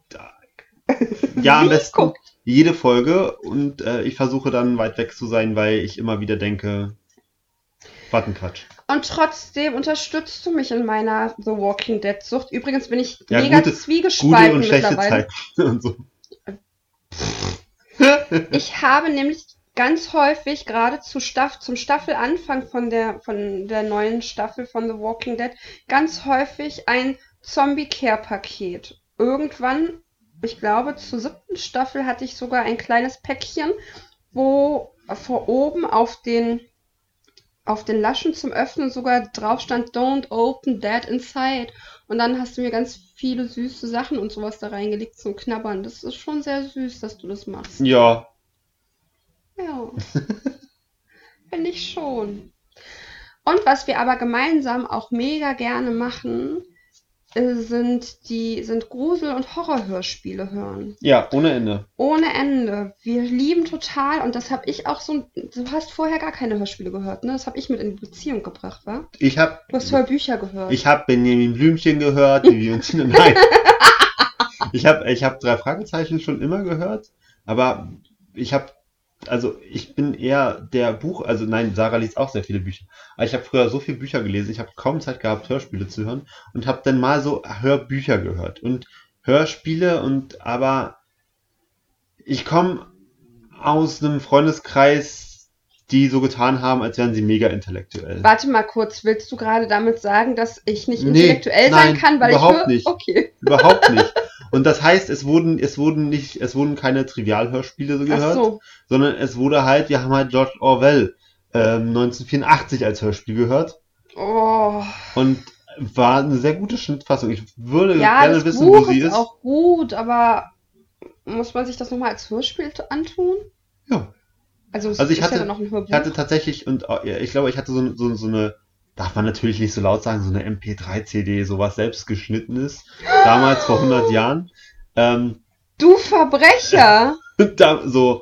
Ja, am besten guckt. jede Folge und äh, ich versuche dann weit weg zu sein, weil ich immer wieder denke, Quatsch. Und trotzdem unterstützt du mich in meiner The Walking Dead Sucht. Übrigens bin ich ja, mega gute, zwiegespalten gute und mittlerweile. und so. ich habe nämlich ganz häufig gerade zu Staff zum Staffelanfang von der von der neuen Staffel von The Walking Dead ganz häufig ein Zombie Care Paket. Irgendwann, ich glaube zur siebten Staffel hatte ich sogar ein kleines Päckchen, wo vor oben auf den auf den Laschen zum Öffnen sogar drauf stand Don't open that inside. Und dann hast du mir ganz viele süße Sachen und sowas da reingelegt zum Knabbern. Das ist schon sehr süß, dass du das machst. Ja, ja. Finde ich schon. Und was wir aber gemeinsam auch mega gerne machen, äh, sind die sind Grusel- und Horrorhörspiele hören. Ja, ohne Ende. Ohne Ende. Wir lieben total und das habe ich auch so. Du hast vorher gar keine Hörspiele gehört, ne? Das habe ich mit in die Beziehung gebracht, wa? Ich habe. Du hast Hörbücher gehört. Ich habe Benjamin Blümchen gehört, uns nein. ich habe ich habe drei Fragezeichen schon immer gehört, aber ich habe also ich bin eher der Buch, also nein, Sarah liest auch sehr viele Bücher. Aber ich habe früher so viele Bücher gelesen, ich habe kaum Zeit gehabt, Hörspiele zu hören und habe dann mal so Hörbücher gehört und Hörspiele und aber ich komme aus einem Freundeskreis, die so getan haben, als wären sie mega intellektuell. Warte mal kurz, willst du gerade damit sagen, dass ich nicht intellektuell nee, nein, sein kann, weil überhaupt ich höre? nicht. Okay. Überhaupt nicht. Und das heißt, es wurden, es wurden nicht, es wurden keine Trivialhörspiele so gehört, so. sondern es wurde halt, wir haben halt George Orwell ähm, 1984 als Hörspiel gehört. Oh. Und war eine sehr gute Schnittfassung. Ich würde ja, gerne wissen, Buch wo sie ist. ist auch gut, aber muss man sich das nochmal als Hörspiel antun? Ja. Also, also ich, hatte, ja ich hatte tatsächlich, und äh, ich glaube, ich hatte so, so, so eine darf man natürlich nicht so laut sagen, so eine MP3-CD, sowas selbst geschnittenes, damals vor 100 Jahren. Ähm, du Verbrecher! da, so,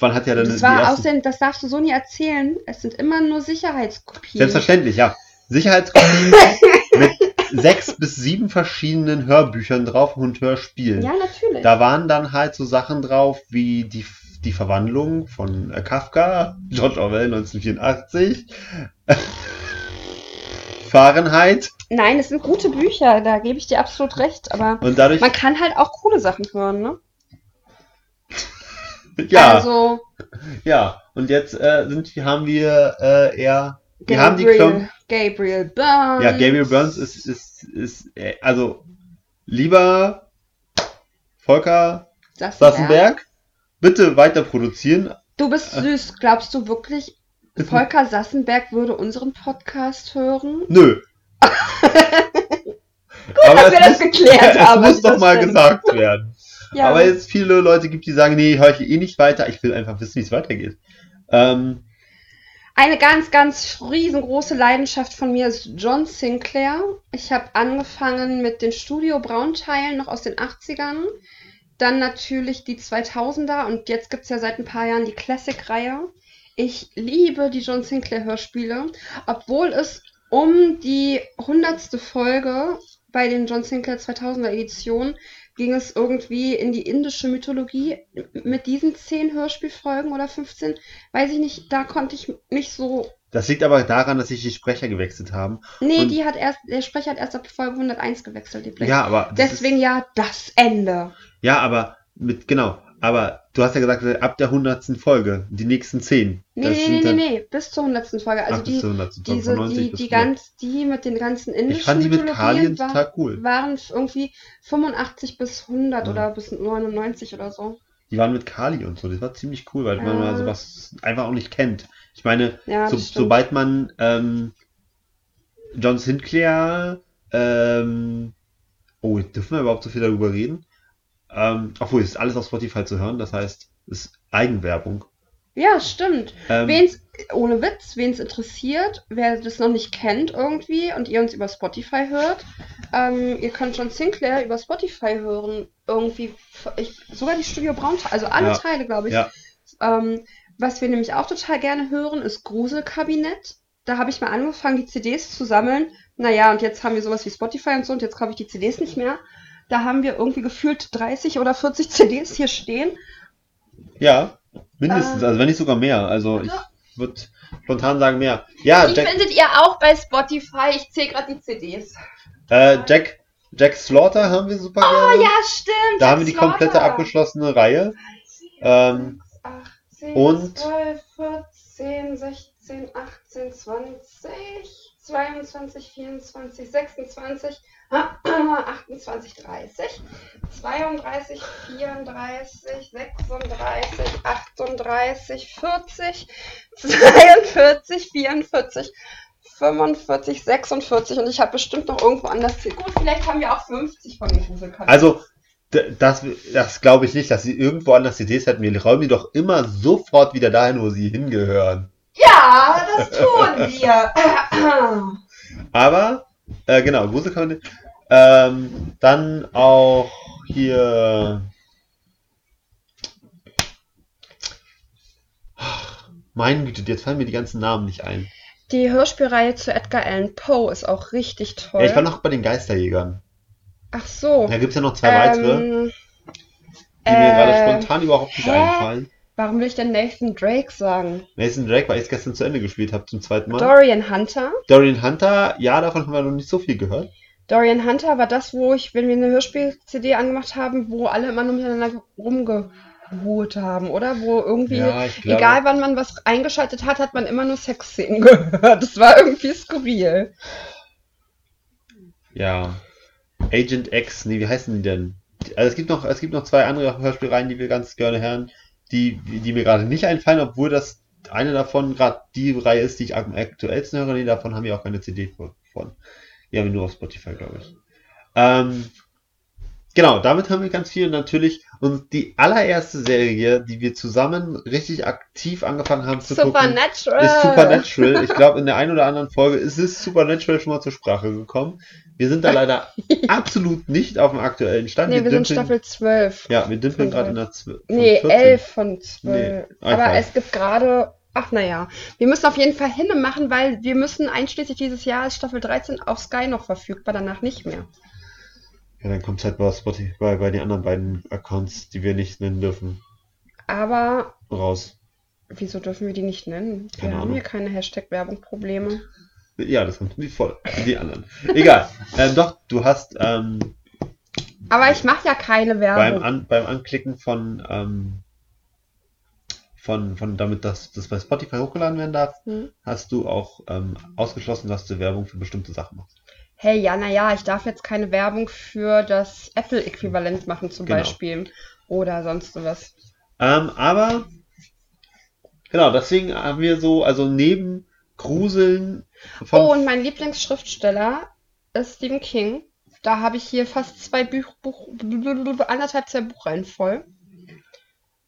man hat ja dann. Das war aus den, das darfst du so nie erzählen. Es sind immer nur Sicherheitskopien. Selbstverständlich, ja. Sicherheitskopien mit sechs bis sieben verschiedenen Hörbüchern drauf und Hörspielen. Ja, natürlich. Da waren dann halt so Sachen drauf wie die, die Verwandlung von Kafka, George Orwell 1984. Fahrenheit Nein, es sind gute Bücher, da gebe ich dir absolut recht, aber dadurch, man kann halt auch coole Sachen hören, ne? ja. Also, ja, und jetzt äh, sind, haben wir äh, eher. Wir haben die Klon Gabriel Burns. Ja, Gabriel Burns ist, ist, ist, äh, also lieber Volker Sassenberg. Sassenberg, bitte weiter produzieren. Du bist äh. süß. Glaubst du wirklich, Volker Sassenberg würde unseren Podcast hören? Nö. Gut, aber dass wir das geklärt haben. Es muss doch mal gesagt werden. Ja. Aber jetzt viele Leute gibt, die sagen, nee, höre ich eh nicht weiter. Ich will einfach wissen, wie es weitergeht. Ähm, eine ganz, ganz riesengroße Leidenschaft von mir ist John Sinclair. Ich habe angefangen mit den Studio Braun-Teilen noch aus den 80ern. Dann natürlich die 2000er und jetzt gibt es ja seit ein paar Jahren die Classic-Reihe. Ich liebe die John Sinclair-Hörspiele, obwohl es um die hundertste Folge bei den John Sinclair 2000er Editionen ging es irgendwie in die indische Mythologie mit diesen zehn Hörspielfolgen oder 15. Weiß ich nicht, da konnte ich mich so. Das liegt aber daran, dass sich die Sprecher gewechselt haben. Nee, die hat erst, der Sprecher hat erst ab Folge 101 gewechselt, die Blake. Ja, aber. Deswegen ist, ja das Ende. Ja, aber mit, genau. Aber du hast ja gesagt, ab der 100. Folge, die nächsten 10. Nee, nee, nee, nee, nee, bis zur 100. Folge. Also Ach, die, 100. diese, die, die, ganz, die mit den ganzen indischen Ich fand die mit Kalien total cool. Waren irgendwie 85 bis 100 ja. oder bis 99 oder so. Die waren mit Kali und so. Das war ziemlich cool, weil ja. man mal sowas einfach auch nicht kennt. Ich meine, ja, so, sobald man ähm, John Sinclair, ähm, oh, dürfen wir überhaupt so viel darüber reden? Ähm, obwohl, es ist alles auf Spotify zu hören, das heißt, es ist Eigenwerbung. Ja, stimmt. Ähm, wen's, ohne Witz, wen es interessiert, wer das noch nicht kennt irgendwie und ihr uns über Spotify hört, ähm, ihr könnt schon Sinclair über Spotify hören. Irgendwie, ich, sogar die Studio Braun, also alle ja, Teile, glaube ich. Ja. Ähm, was wir nämlich auch total gerne hören, ist Gruselkabinett. Da habe ich mal angefangen, die CDs zu sammeln. Naja, und jetzt haben wir sowas wie Spotify und so und jetzt kaufe ich die CDs nicht mehr. Da haben wir irgendwie gefühlt 30 oder 40 CDs hier stehen. Ja, mindestens, äh, also wenn nicht sogar mehr. Also ich würde spontan sagen mehr. Ja, die Jack, findet ihr auch bei Spotify. Ich zähle gerade die CDs. Äh, Jack, Jack Slaughter haben wir super oh, gerne. ja, stimmt. Da Jack haben wir die Slaughter. komplette abgeschlossene Reihe. Ähm, 18, und 12, 14, 16, 18, 20, 22, 24, 26, 28, 30, 32, 34, 36, 38, 40, 42, 44, 45, 46 und ich habe bestimmt noch irgendwo anders. Gut, vielleicht haben wir auch 50 von den Gruselkarten. Also, das, das glaube ich nicht, dass sie irgendwo anders CDs hätten. Wir räumen die doch immer sofort wieder dahin, wo sie hingehören. Ja, das tun wir. Aber, äh, genau, Gruselkarten. Ähm, dann auch hier. Mein Güte, jetzt fallen mir die ganzen Namen nicht ein. Die Hörspielreihe zu Edgar Allan Poe ist auch richtig toll. Ja, ich war noch bei den Geisterjägern. Ach so. Da gibt es ja noch zwei ähm, weitere, die äh, mir gerade spontan überhaupt nicht hä? einfallen. Warum will ich denn Nathan Drake sagen? Nathan Drake, weil ich es gestern zu Ende gespielt habe zum zweiten Mal. Dorian Hunter. Dorian Hunter, ja, davon haben wir noch nicht so viel gehört. Dorian Hunter war das, wo ich, wenn wir eine Hörspiel-CD angemacht haben, wo alle immer nur miteinander rumgeruht haben, oder? Wo irgendwie, ja, egal wann man was eingeschaltet hat, hat man immer nur Sexszenen gehört. Das war irgendwie skurril. Ja. Agent X, nee, wie heißen die denn? Also es gibt noch, es gibt noch zwei andere Hörspielreihen, die wir ganz gerne hören, die, die mir gerade nicht einfallen, obwohl das eine davon gerade die Reihe ist, die ich am aktuellsten höre. Nee, davon haben wir auch keine CD von. Die haben wir nur auf Spotify, glaube ich. Ähm, genau, damit haben wir ganz viel natürlich. Und die allererste Serie, die wir zusammen richtig aktiv angefangen haben zu Supernatural. gucken, ist Supernatural. Ich glaube, in der einen oder anderen Folge ist es Supernatural schon mal zur Sprache gekommen. Wir sind da leider absolut nicht auf dem aktuellen Stand. Nee, wir, wir sind Staffel 12. Ja, wir dümpeln gerade in der 12. Nee, 14. 11 von 12. Nee, Aber es gibt gerade Ach naja, wir müssen auf jeden Fall Hinne machen, weil wir müssen einschließlich dieses Jahres Staffel 13 auf Sky noch verfügbar, danach nicht mehr. Ja, dann kommt es halt bei Spotify, bei, den anderen beiden Accounts, die wir nicht nennen dürfen. Aber. Raus. Wieso dürfen wir die nicht nennen? Wir keine haben Ahnung. hier keine Hashtag-Werbung-Probleme. Ja, das haben die voll. Die anderen. Egal. Ähm, doch, du hast. Ähm, Aber ich mache ja keine Werbung. Beim, An beim Anklicken von, ähm, von, von, damit das, das bei Spotify hochgeladen werden darf, hm. hast du auch ähm, ausgeschlossen, dass du Werbung für bestimmte Sachen machst. Hey, ja, naja, ich darf jetzt keine Werbung für das Apple-Äquivalent machen, zum genau. Beispiel. Oder sonst sowas. Ähm, aber, genau, deswegen haben wir so, also neben Gruseln. oh, und mein Lieblingsschriftsteller ist Stephen King. Da habe ich hier fast zwei Buch, Buch anderthalb zwei Buchreihen voll.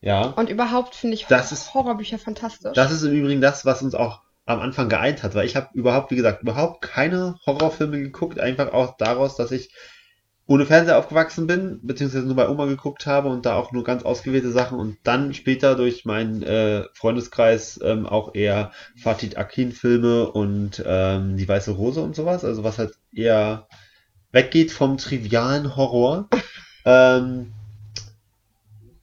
Ja. Und überhaupt finde ich das ist, Horrorbücher fantastisch. Das ist im Übrigen das, was uns auch am Anfang geeint hat, weil ich habe überhaupt, wie gesagt, überhaupt keine Horrorfilme geguckt, einfach auch daraus, dass ich ohne Fernseher aufgewachsen bin, beziehungsweise nur bei Oma geguckt habe und da auch nur ganz ausgewählte Sachen und dann später durch meinen äh, Freundeskreis ähm, auch eher Fatih Akin Filme und ähm, Die Weiße Rose und sowas, also was halt eher weggeht vom trivialen Horror. ähm,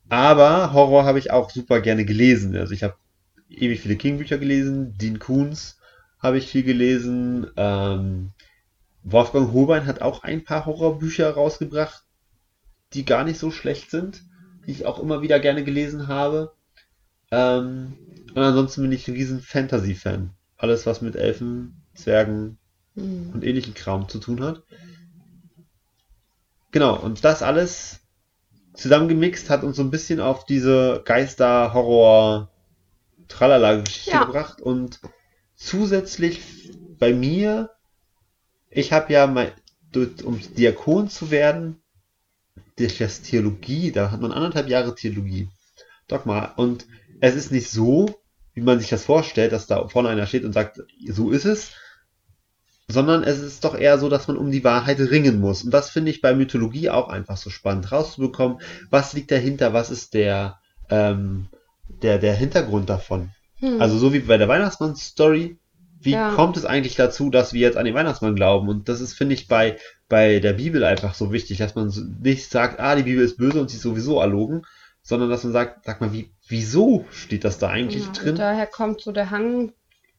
aber Horror habe ich auch super gerne gelesen. Also ich habe ewig viele King-Bücher gelesen, Dean Koons habe ich viel gelesen, ähm, Wolfgang Holbein hat auch ein paar Horrorbücher rausgebracht, die gar nicht so schlecht sind, die ich auch immer wieder gerne gelesen habe. Ähm, und ansonsten bin ich ein riesen Fantasy-Fan. Alles, was mit Elfen, Zwergen mhm. und ähnlichen Kram zu tun hat. Genau, und das alles zusammengemixt hat uns so ein bisschen auf diese Geister-Horror-Tralala-Geschichte ja. gebracht und zusätzlich bei mir ich habe ja mal, um Diakon zu werden, durch das Theologie, da hat man anderthalb Jahre Theologie. Dogma. Und es ist nicht so, wie man sich das vorstellt, dass da vorne einer steht und sagt, so ist es, sondern es ist doch eher so, dass man um die Wahrheit ringen muss. Und das finde ich bei Mythologie auch einfach so spannend, rauszubekommen, was liegt dahinter, was ist der, ähm, der, der Hintergrund davon. Hm. Also so wie bei der Weihnachtsmann-Story wie ja. kommt es eigentlich dazu, dass wir jetzt an den Weihnachtsmann glauben? Und das ist, finde ich, bei, bei der Bibel einfach so wichtig, dass man nicht sagt, ah, die Bibel ist böse und sie ist sowieso erlogen, sondern dass man sagt, sag mal, wie, wieso steht das da eigentlich ja, drin? daher kommt so der Hang,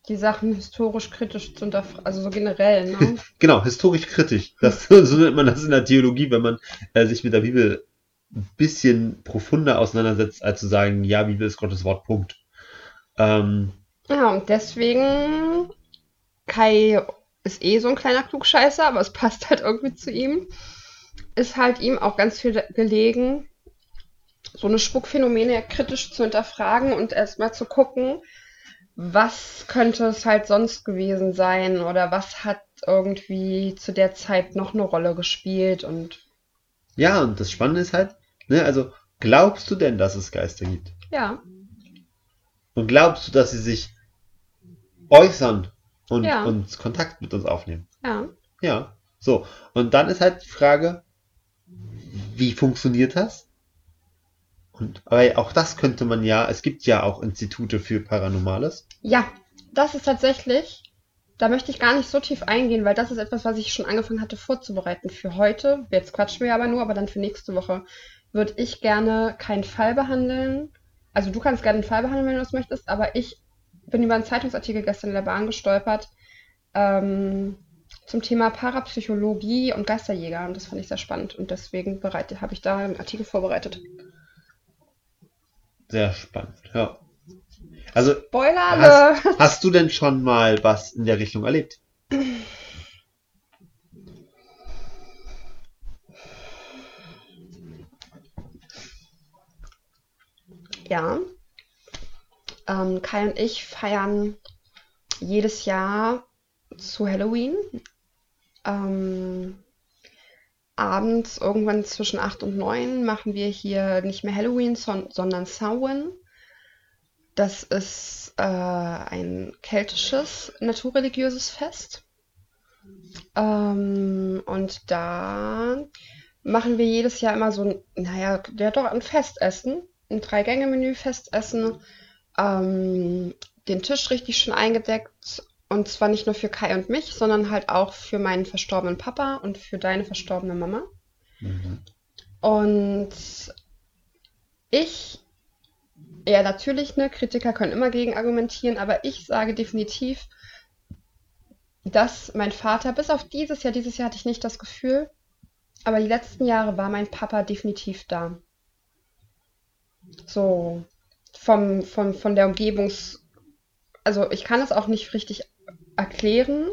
die Sachen historisch kritisch zu unterfragen, also so generell, ne? genau, historisch kritisch. Das, so nennt man das in der Theologie, wenn man äh, sich mit der Bibel ein bisschen profunder auseinandersetzt, als zu sagen, ja, Bibel ist Gottes Wort, Punkt. Ähm, ja, und deswegen, Kai ist eh so ein kleiner Klugscheißer, aber es passt halt irgendwie zu ihm, ist halt ihm auch ganz viel gelegen, so eine Spuckphänomene kritisch zu hinterfragen und erstmal zu gucken, was könnte es halt sonst gewesen sein oder was hat irgendwie zu der Zeit noch eine Rolle gespielt und. Ja, und das Spannende ist halt, ne, also glaubst du denn, dass es Geister gibt? Ja. Und glaubst du, dass sie sich äußern und, ja. und Kontakt mit uns aufnehmen. Ja. Ja. So. Und dann ist halt die Frage, wie funktioniert das? Und aber auch das könnte man ja, es gibt ja auch Institute für Paranormales. Ja, das ist tatsächlich, da möchte ich gar nicht so tief eingehen, weil das ist etwas, was ich schon angefangen hatte vorzubereiten für heute. Jetzt quatschen wir aber nur, aber dann für nächste Woche würde ich gerne keinen Fall behandeln. Also du kannst gerne einen Fall behandeln, wenn du das möchtest, aber ich bin über einen Zeitungsartikel gestern in der Bahn gestolpert ähm, zum Thema Parapsychologie und Geisterjäger. Und das fand ich sehr spannend. Und deswegen habe ich da einen Artikel vorbereitet. Sehr spannend, ja. Also, Spoiler! Hast, hast du denn schon mal was in der Richtung erlebt? Ja, ähm, Kai und ich feiern jedes Jahr zu Halloween. Ähm, abends, irgendwann zwischen 8 und 9, machen wir hier nicht mehr Halloween, son sondern Samhain. Das ist äh, ein keltisches, naturreligiöses Fest. Ähm, und da machen wir jedes Jahr immer so ein, naja, ja doch ein Festessen, ein Drei-Gänge-Menü Festessen ähm, den Tisch richtig schön eingedeckt. Und zwar nicht nur für Kai und mich, sondern halt auch für meinen verstorbenen Papa und für deine verstorbene Mama. Mhm. Und ich, ja natürlich, ne, Kritiker können immer gegen argumentieren, aber ich sage definitiv, dass mein Vater, bis auf dieses Jahr, dieses Jahr hatte ich nicht das Gefühl, aber die letzten Jahre war mein Papa definitiv da. So, vom, vom, von der Umgebungs... Also ich kann es auch nicht richtig erklären,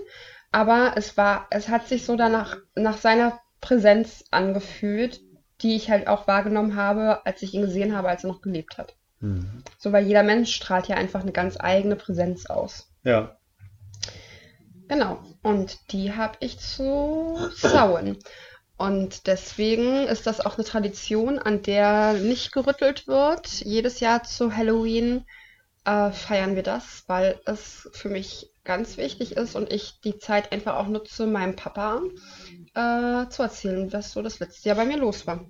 aber es war, es hat sich so danach nach seiner Präsenz angefühlt, die ich halt auch wahrgenommen habe, als ich ihn gesehen habe, als er noch gelebt hat. Mhm. So, weil jeder Mensch strahlt ja einfach eine ganz eigene Präsenz aus. Ja. Genau. Und die habe ich zu sauen. Und deswegen ist das auch eine Tradition, an der nicht gerüttelt wird. Jedes Jahr zu Halloween äh, feiern wir das, weil es für mich ganz wichtig ist und ich die Zeit einfach auch nutze, meinem Papa äh, zu erzählen, was so das letzte Jahr bei mir los war.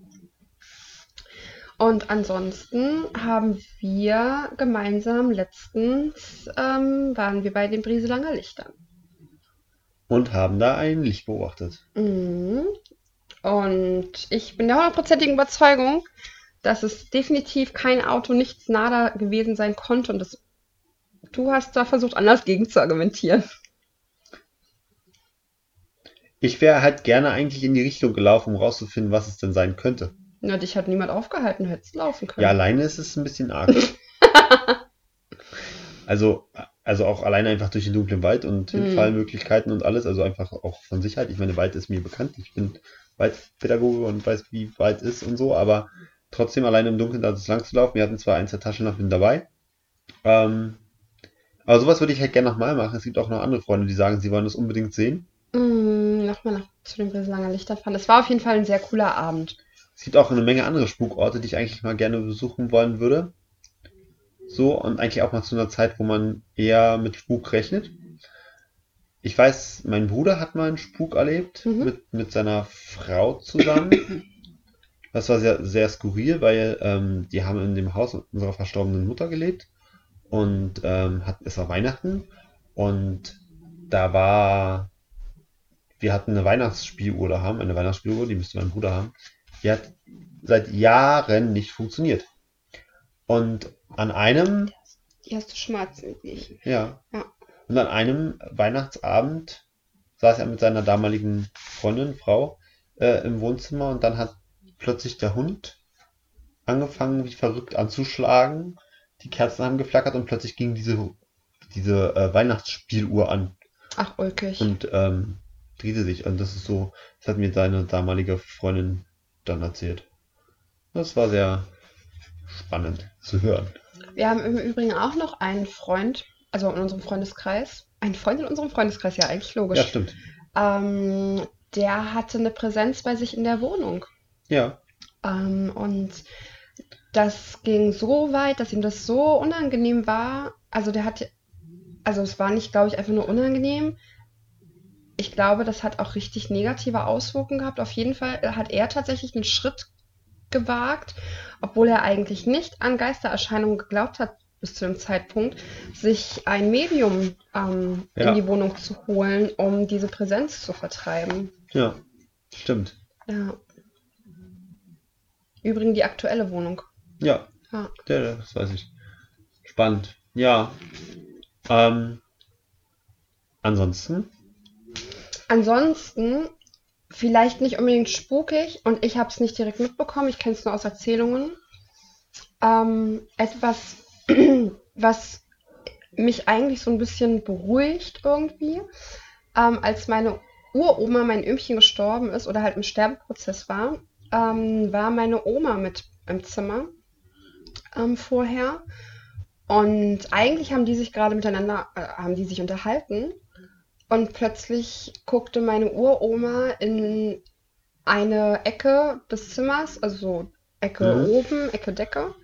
Und ansonsten haben wir gemeinsam letztens ähm, waren wir bei den Brieselanger Lichtern. Und haben da ein Licht beobachtet. Mhm. Und ich bin der hundertprozentigen Überzeugung, dass es definitiv kein Auto nichts nada gewesen sein konnte und das, du hast da versucht, anders gegen zu argumentieren. Ich wäre halt gerne eigentlich in die Richtung gelaufen, um rauszufinden, was es denn sein könnte. Na, dich hat niemand aufgehalten, du hättest laufen können. Ja, alleine ist es ein bisschen arg. also, also auch alleine einfach durch den dunklen Wald und hm. Hinfallmöglichkeiten und alles, also einfach auch von Sicherheit. Ich meine, Wald ist mir bekannt. Ich bin Waldpädagoge und weiß, wie Wald ist und so, aber trotzdem alleine im Dunkeln da lang zu laufen. Wir hatten zwar eins der Taschenlampen dabei. Ähm, aber sowas würde ich halt gerne nochmal machen. Es gibt auch noch andere Freunde, die sagen, sie wollen das unbedingt sehen. Mm, nochmal nach, zu den Riesenlanger Lichtern fahren. Das war auf jeden Fall ein sehr cooler Abend. Es gibt auch eine Menge andere Spukorte, die ich eigentlich mal gerne besuchen wollen würde. So, und eigentlich auch mal zu einer Zeit, wo man eher mit Spuk rechnet. Ich weiß, mein Bruder hat mal einen Spuk erlebt mhm. mit, mit seiner Frau zusammen. Das war sehr, sehr skurril, weil ähm, die haben in dem Haus unserer verstorbenen Mutter gelebt und ähm, hat, es war Weihnachten und da war, wir hatten eine Weihnachtsspieluhr da haben, eine Weihnachtsspieluhr, die müsste mein Bruder haben. Die hat seit Jahren nicht funktioniert. Und an einem. Die hast du schmerzen nicht. Ja. ja. Und an einem Weihnachtsabend saß er mit seiner damaligen Freundin, Frau, äh, im Wohnzimmer und dann hat plötzlich der Hund angefangen, wie verrückt anzuschlagen. Die Kerzen haben geflackert und plötzlich ging diese, diese äh, Weihnachtsspieluhr an. Ach, ulkig. Und ähm, drehte sich. Und das ist so, das hat mir seine damalige Freundin dann erzählt. Das war sehr spannend zu hören. Wir haben im Übrigen auch noch einen Freund, also in unserem Freundeskreis. Ein Freund in unserem Freundeskreis, ja, eigentlich logisch. Ja, stimmt. Ähm, der hatte eine Präsenz bei sich in der Wohnung. Ja. Ähm, und das ging so weit, dass ihm das so unangenehm war. Also der hatte, also es war nicht, glaube ich, einfach nur unangenehm. Ich glaube, das hat auch richtig negative Auswirkungen gehabt. Auf jeden Fall hat er tatsächlich einen Schritt gewagt, obwohl er eigentlich nicht an Geistererscheinungen geglaubt hat bis zu dem Zeitpunkt, sich ein Medium ähm, ja. in die Wohnung zu holen, um diese Präsenz zu vertreiben. Ja, stimmt. Ja. Übrigens die aktuelle Wohnung. Ja. ja. ja das weiß ich. Spannend. Ja. Ähm, ansonsten? Ansonsten vielleicht nicht unbedingt spukig und ich habe es nicht direkt mitbekommen, ich kenne es nur aus Erzählungen. Ähm, etwas, was mich eigentlich so ein bisschen beruhigt irgendwie, ähm, als meine Uroma, mein Ömchen gestorben ist oder halt im Sterbeprozess war, ähm, war meine Oma mit im Zimmer ähm, vorher. Und eigentlich haben die sich gerade miteinander, äh, haben die sich unterhalten. Und plötzlich guckte meine Uroma in eine Ecke des Zimmers, also so Ecke mhm. oben, Ecke Decke,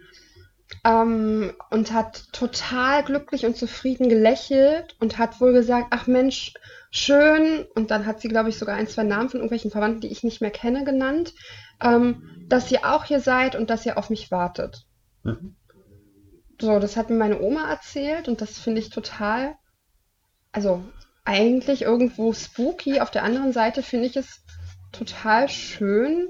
ähm, und hat total glücklich und zufrieden gelächelt und hat wohl gesagt, ach Mensch, schön. Und dann hat sie, glaube ich, sogar ein, zwei Namen von irgendwelchen Verwandten, die ich nicht mehr kenne, genannt, ähm, dass ihr auch hier seid und dass ihr auf mich wartet. Mhm. So, das hat mir meine Oma erzählt und das finde ich total, also eigentlich irgendwo spooky. Auf der anderen Seite finde ich es total schön,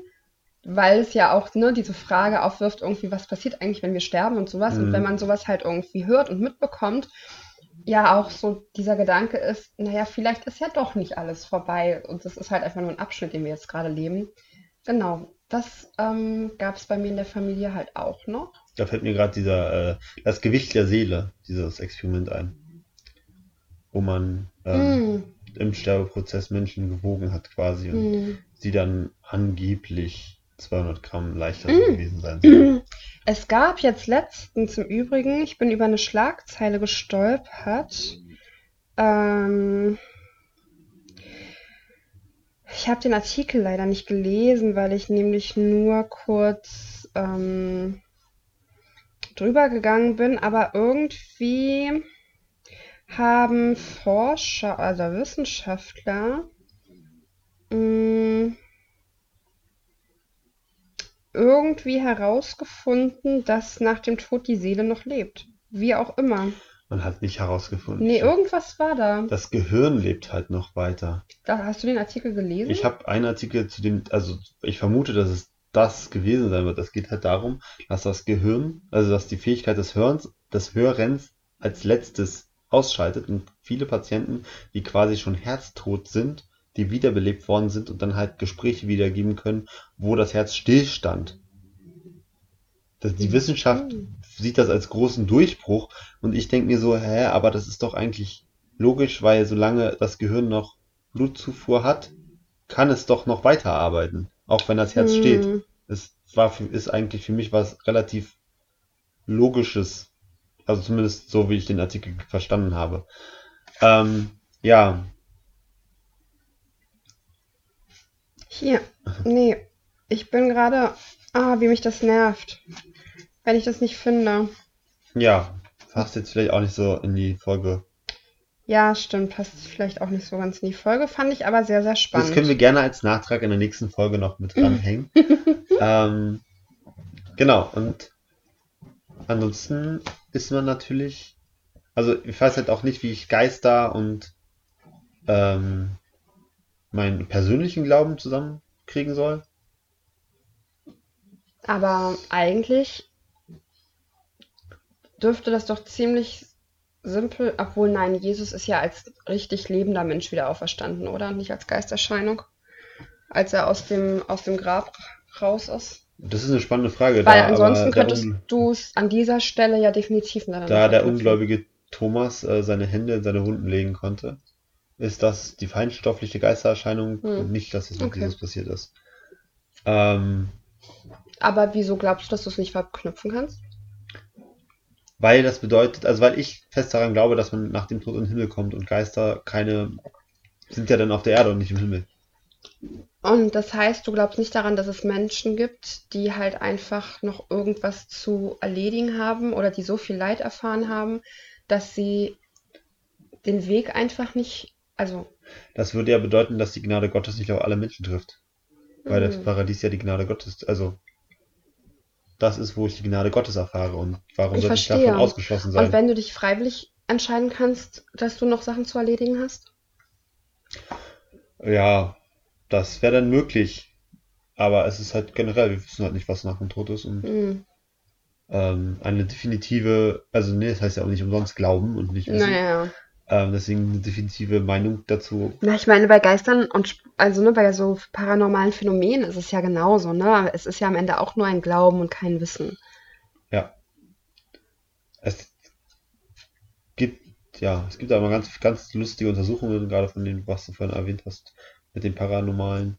weil es ja auch ne, diese Frage aufwirft, irgendwie, was passiert eigentlich, wenn wir sterben und sowas. Mhm. Und wenn man sowas halt irgendwie hört und mitbekommt, ja auch so dieser Gedanke ist, naja, vielleicht ist ja doch nicht alles vorbei und das ist halt einfach nur ein Abschnitt, den wir jetzt gerade leben. Genau, das ähm, gab es bei mir in der Familie halt auch noch. Da fällt mir gerade dieser, äh, das Gewicht der Seele, dieses Experiment ein. Wo man ähm, mm. im Sterbeprozess Menschen gewogen hat quasi und mm. sie dann angeblich 200 Gramm leichter mm. gewesen sein sollen. Es gab jetzt letztens im Übrigen, ich bin über eine Schlagzeile gestolpert. Ähm, ich habe den Artikel leider nicht gelesen, weil ich nämlich nur kurz ähm, drüber gegangen bin, aber irgendwie haben Forscher, also Wissenschaftler, mh, mm, irgendwie herausgefunden, dass nach dem Tod die Seele noch lebt. Wie auch immer. Man hat nicht herausgefunden. Nee, irgendwas war da. Das Gehirn lebt halt noch weiter. Da, hast du den Artikel gelesen? Ich habe einen Artikel zu dem, also ich vermute, dass es das gewesen sein wird. Es geht halt darum, dass das Gehirn, also dass die Fähigkeit des Hörens, des Hörens als letztes ausschaltet und viele Patienten, die quasi schon herztot sind, die wiederbelebt worden sind und dann halt Gespräche wiedergeben können, wo das Herz stillstand. Das, die Wissenschaft sieht das als großen Durchbruch und ich denke mir so, hä, aber das ist doch eigentlich logisch, weil solange das Gehirn noch Blutzufuhr hat, kann es doch noch weiterarbeiten, auch wenn das Herz hm. steht. Es war für, ist eigentlich für mich was relativ logisches, also zumindest so wie ich den Artikel verstanden habe. Ähm, ja, Hier. Nee. Ich bin gerade. Ah, wie mich das nervt. Wenn ich das nicht finde. Ja, passt jetzt vielleicht auch nicht so in die Folge. Ja, stimmt, passt vielleicht auch nicht so ganz in die Folge, fand ich aber sehr, sehr spannend. Das können wir gerne als Nachtrag in der nächsten Folge noch mit dranhängen. ähm, genau, und ansonsten ist man natürlich, also ich weiß halt auch nicht, wie ich Geister und ähm, meinen persönlichen Glauben zusammenkriegen soll. Aber eigentlich dürfte das doch ziemlich simpel, obwohl nein, Jesus ist ja als richtig lebender Mensch wieder auferstanden, oder? Nicht als Geisterscheinung, als er aus dem, aus dem Grab raus ist. Das ist eine spannende Frage. Weil da, ansonsten könntest du es an dieser Stelle ja definitiv Da der ungläubige Thomas äh, seine Hände in seine Wunden legen konnte, ist das die feinstoffliche Geistererscheinung hm. und nicht, dass es mit okay. Jesus passiert ist. Ähm, Aber wieso glaubst du, dass du es nicht verknüpfen kannst? Weil das bedeutet, also weil ich fest daran glaube, dass man nach dem Tod in den Himmel kommt und Geister keine sind ja dann auf der Erde und nicht im Himmel. Und das heißt, du glaubst nicht daran, dass es Menschen gibt, die halt einfach noch irgendwas zu erledigen haben oder die so viel Leid erfahren haben, dass sie den Weg einfach nicht also. Das würde ja bedeuten, dass die Gnade Gottes nicht auf alle Menschen trifft. Weil das mhm. Paradies ja die Gnade Gottes, also das ist, wo ich die Gnade Gottes erfahre. Und warum ich sollte ich davon ausgeschlossen sein? Und wenn du dich freiwillig entscheiden kannst, dass du noch Sachen zu erledigen hast? Ja, das wäre dann möglich. Aber es ist halt generell, wir wissen halt nicht, was nach dem Tod ist. Und mhm. ähm, eine definitive, also nee, das heißt ja auch nicht umsonst glauben und nicht wissen. Naja. Ähm, deswegen eine definitive Meinung dazu. Na, ich meine, bei Geistern und also ne, bei so paranormalen Phänomenen ist es ja genauso, ne? Es ist ja am Ende auch nur ein Glauben und kein Wissen. Ja. Es gibt, ja, es gibt aber ganz, ganz lustige Untersuchungen, gerade von dem, was du vorhin erwähnt hast, mit den Paranormalen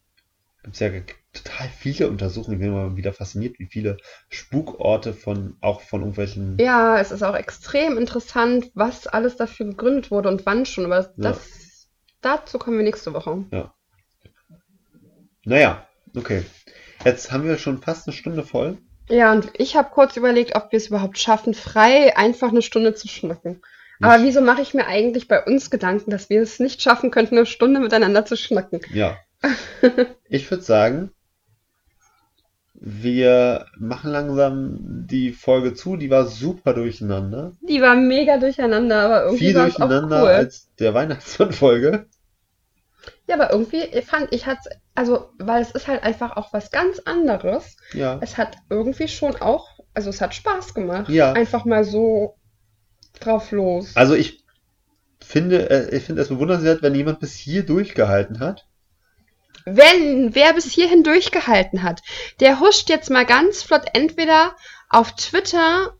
gibt es ja total viele Untersuchungen. Ich bin immer wieder fasziniert, wie viele Spukorte von auch von irgendwelchen. Ja, es ist auch extrem interessant, was alles dafür gegründet wurde und wann schon. Aber das, ja. dazu kommen wir nächste Woche. Ja. Naja, okay. Jetzt haben wir schon fast eine Stunde voll. Ja, und ich habe kurz überlegt, ob wir es überhaupt schaffen, frei einfach eine Stunde zu schnacken. Aber wieso mache ich mir eigentlich bei uns Gedanken, dass wir es nicht schaffen könnten, eine Stunde miteinander zu schnacken? Ja, ich würde sagen, wir machen langsam die Folge zu. Die war super durcheinander. Die war mega durcheinander, aber irgendwie Viel durcheinander cool. als der Weihnachtsmann-Folge. Ja, aber irgendwie fand ich hat also, weil es ist halt einfach auch was ganz anderes. Ja. Es hat irgendwie schon auch, also es hat Spaß gemacht. Ja. Einfach mal so drauf los. Also ich finde, äh, ich finde es bewundernswert, wenn jemand bis hier durchgehalten hat. Wenn, wer bis hierhin durchgehalten hat, der huscht jetzt mal ganz flott entweder auf Twitter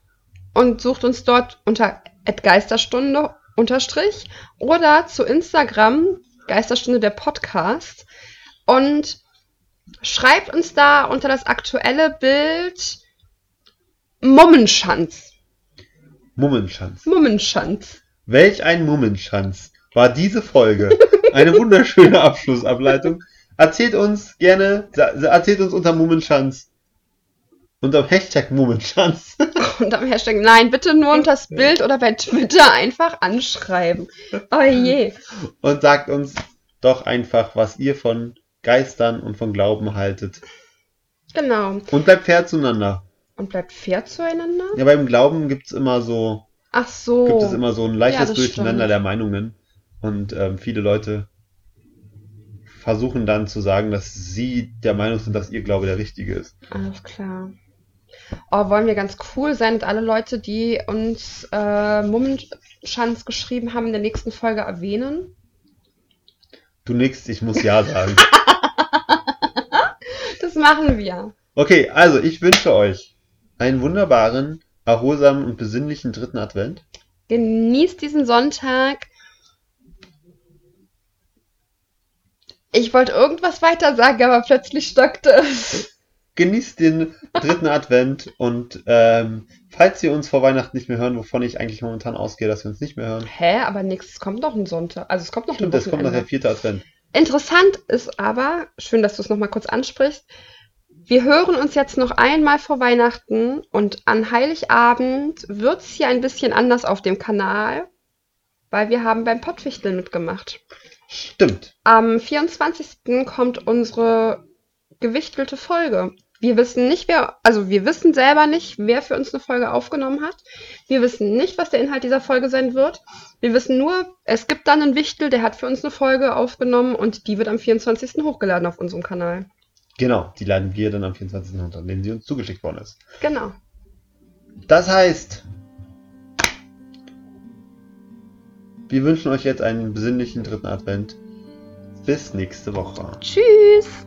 und sucht uns dort unter Geisterstunde unterstrich oder zu Instagram Geisterstunde der Podcast und schreibt uns da unter das aktuelle Bild Mummenschanz. Mummenschanz. Mummenschanz. Welch ein Mummenschanz war diese Folge. Eine wunderschöne Abschlussableitung. Erzählt uns gerne, erzählt uns unter Mummenschanz. Unter Hashtag Mummenschanz. unter Hashtag, nein, bitte nur unter das Bild oder bei Twitter einfach anschreiben. Oh je. Und sagt uns doch einfach, was ihr von Geistern und von Glauben haltet. Genau. Und bleibt fair zueinander. Und bleibt fair zueinander? Ja, beim Glauben gibt es immer so. Ach so. Gibt es immer so ein leichtes ja, Durcheinander stimmt. der Meinungen. Und ähm, viele Leute versuchen dann zu sagen, dass sie der Meinung sind, dass ihr Glaube der richtige ist. Alles klar. Oh, wollen wir ganz cool sein und alle Leute, die uns äh, Mummenschanz geschrieben haben, in der nächsten Folge erwähnen? Du nix, ich muss Ja sagen. das machen wir. Okay, also ich wünsche euch einen wunderbaren, erholsamen und besinnlichen dritten Advent. Genießt diesen Sonntag. Ich wollte irgendwas weiter sagen, aber plötzlich stockte es. Genießt den dritten Advent und ähm, falls ihr uns vor Weihnachten nicht mehr hören, wovon ich eigentlich momentan ausgehe, dass wir uns nicht mehr hören. Hä, aber nichts, kommt noch ein Sonntag. Also es kommt noch Stimmt, ein es kommt noch der vierte Advent. Interessant ist aber, schön, dass du es nochmal kurz ansprichst, wir hören uns jetzt noch einmal vor Weihnachten und an Heiligabend wird es hier ein bisschen anders auf dem Kanal, weil wir haben beim Pottwichteln mitgemacht. Stimmt. Am 24. kommt unsere gewichtelte Folge. Wir wissen nicht, wer, also wir wissen selber nicht, wer für uns eine Folge aufgenommen hat. Wir wissen nicht, was der Inhalt dieser Folge sein wird. Wir wissen nur, es gibt dann einen Wichtel, der hat für uns eine Folge aufgenommen und die wird am 24. hochgeladen auf unserem Kanal. Genau, die laden wir dann am 24. runter, wenn sie uns zugeschickt worden ist. Genau. Das heißt, wir wünschen euch jetzt einen besinnlichen dritten Advent. Bis nächste Woche. Tschüss.